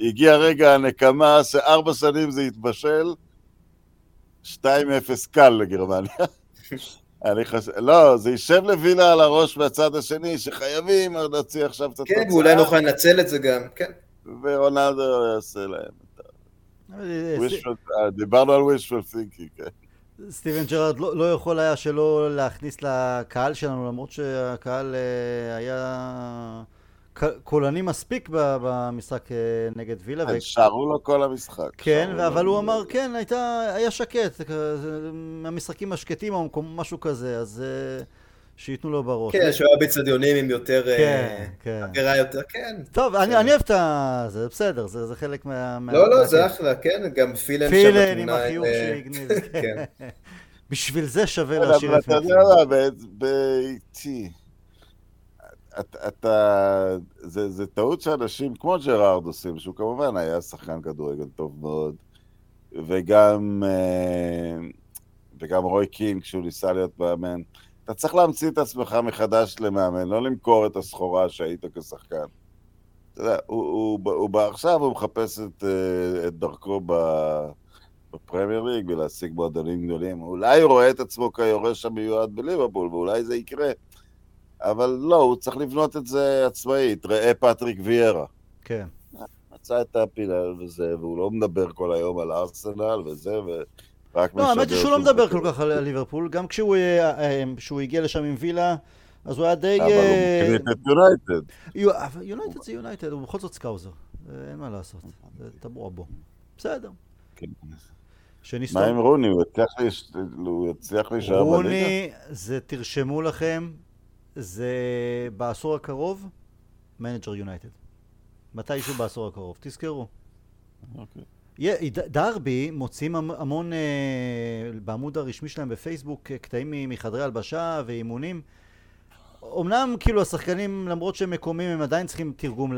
הגיע רגע הנקמה שארבע שנים זה התבשל, 2-0 קל לגרמניה. אני חושב, לא, זה יישב לווילה על הראש מהצד השני, שחייבים להוציא עכשיו את התוצאה. כן, ואולי נוכל לנצל את זה גם, כן. ורונלדו יעשה להם. אה, wishful- אה, דיברנו על wishful thinking, כן. סטיבן ג'רארד לא, לא יכול היה שלא להכניס לקהל שלנו, למרות שהקהל אה, היה קולני מספיק במשחק אה, נגד וילה. אז שרו לו כל המשחק. כן, אבל. הוא אמר, כן, הייתה, היה שקט, כזה, מהמשחקים השקטים או משהו כזה, אז אה, שייתנו לו בראש. כן, שהוא היה באצטדיונים עם יותר... אה, כן, כן. אווירה יותר, כן. טוב, אני אוהב את ה... זה בסדר, זה זה חלק מה... לא, לא. זה אחלה, כן, גם פילן שם פילן עם החיוך אה, שהגניב. כן. בשביל זה שווה כן, להשאיר אבל את אתה יודע. מה, באיטי, אתה- אתה, זה זה טעות שאנשים כמו ג'רארד עושים, שהוא כמובן היה שחקן כדורגל טוב מאוד, וגם אה, וגם רוי קינג, כשהוא ניסה להיות מאמן. אתה צריך להמציא את עצמך מחדש למאמן, לא למכור את הסחורה שהיית כשחקן. אתה יודע, הוא, הוא, הוא, הוא עכשיו, הוא מחפש את, אה, את דרכו ב... בפרמייר ליג ולהשיג מועדונים גדולים. אולי הוא רואה את עצמו כיורש המיועד בליברפול, ואולי זה יקרה. אבל לא, הוא צריך לבנות את זה עצמאית. ראה פטריק ויארה. כן. מצא את הפינה וזה, והוא לא מדבר כל היום על ארסנל וזה, ורק לא, האמת היא שהוא לא מדבר כל משדר כך על ליברפול, גם כשהוא אה, אה, כשהוא הגיע לשם עם וילה, אז הוא היה די... אבל הוא אה, מקניט את יונייטד. יונייטד זה יונייטד, הוא בכל זאת סקאוזר, אה, אין מה לעשות, זה טבוע בו. בסדר. כן. מה עם רוני? הוא הצליח להישאר בליגה? רוני, זה תרשמו לכם, זה בעשור הקרוב, מנג'ר יונייטד. מתישהו בעשור הקרוב, תזכרו. אוקיי. דרבי מוציאים המ- המון, אה, בעמוד הרשמי שלהם בפייסבוק, אה, קטעים מחדרי הלבשה ואימונים. אמנם כאילו השחקנים, למרות שהם מקומיים, הם עדיין צריכים תרגום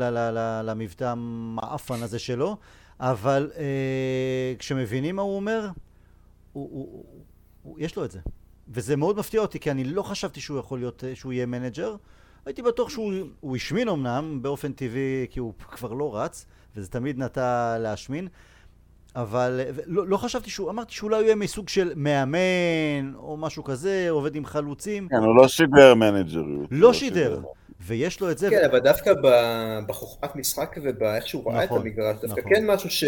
למבטא המעפן הזה שלו, אבל אה, כשמבינים מה הוא אומר, הוא, הוא, הוא, הוא, יש לו את זה. וזה מאוד מפתיע אותי, כי אני לא חשבתי שהוא יכול להיות, אה, שהוא יהיה מנג'ר. הייתי בטוח שהוא הוא השמין אמנם, באופן טבעי, כי הוא כבר לא רץ, וזה תמיד נטה להשמין, אבל אה, לא, לא חשבתי שהוא, אמרתי שאולי הוא יהיה מסוג של מאמן, או משהו כזה, עובד עם חלוצים. כן, הוא לא שידר מנג'ריות. לא שידר. ויש לו את זה. כן, אבל דווקא בחוכמת משחק ובאיך שהוא ראה את נכון, המגרש, דווקא נכון. כן משהו ש...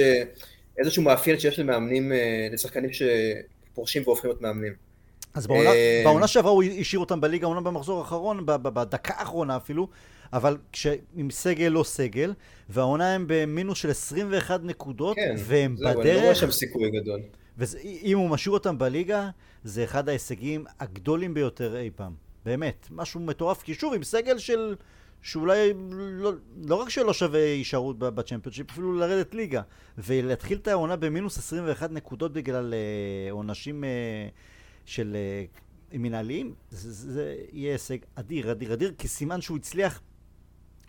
איזשהו מאפיין שיש למאמנים, אה, לשחקנים שפורשים והופכים להיות מאמנים. אז בעונה, אה, בעונה שעברה הוא השאיר אותם בליגה, אומנם במחזור האחרון, בדקה האחרונה אפילו, אבל כש... עם סגל לא סגל, והעונה הם במינוס של 21 נקודות, כן, והם זהו, אני לא רואה בדרך, שם סיכוי גדול. ואם הוא משאיר אותם בליגה, זה אחד ההישגים הגדולים ביותר אי פעם. באמת, משהו מטורף, כי שוב, עם סגל של... שאולי לא, לא רק שלא שווה הישארות בצ'מפיונשיפ, אפילו לרדת ליגה. ולהתחיל את העונה במינוס 21 נקודות בגלל אה, עונשים אה, של אה, מנהליים, זה, זה, יהיה הישג אדיר, אדיר, אדיר, כי סימן שהוא הצליח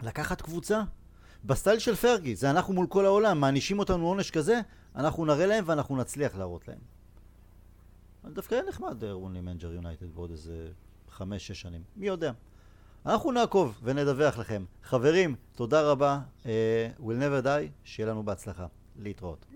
לקחת קבוצה בסטייל של פרגי, זה אנחנו מול כל העולם, מענישים אותנו עונש כזה, אנחנו נראה להם ואנחנו נצליח להראות להם. דווקא יהיה נחמד רוני מנג'ר יונייטד בעוד איזה חמש-שש שנים, מי יודע. אנחנו נעקוב ונדווח לכם. חברים, תודה רבה, אה, we'll never die, שיהיה לנו בהצלחה. להתראות.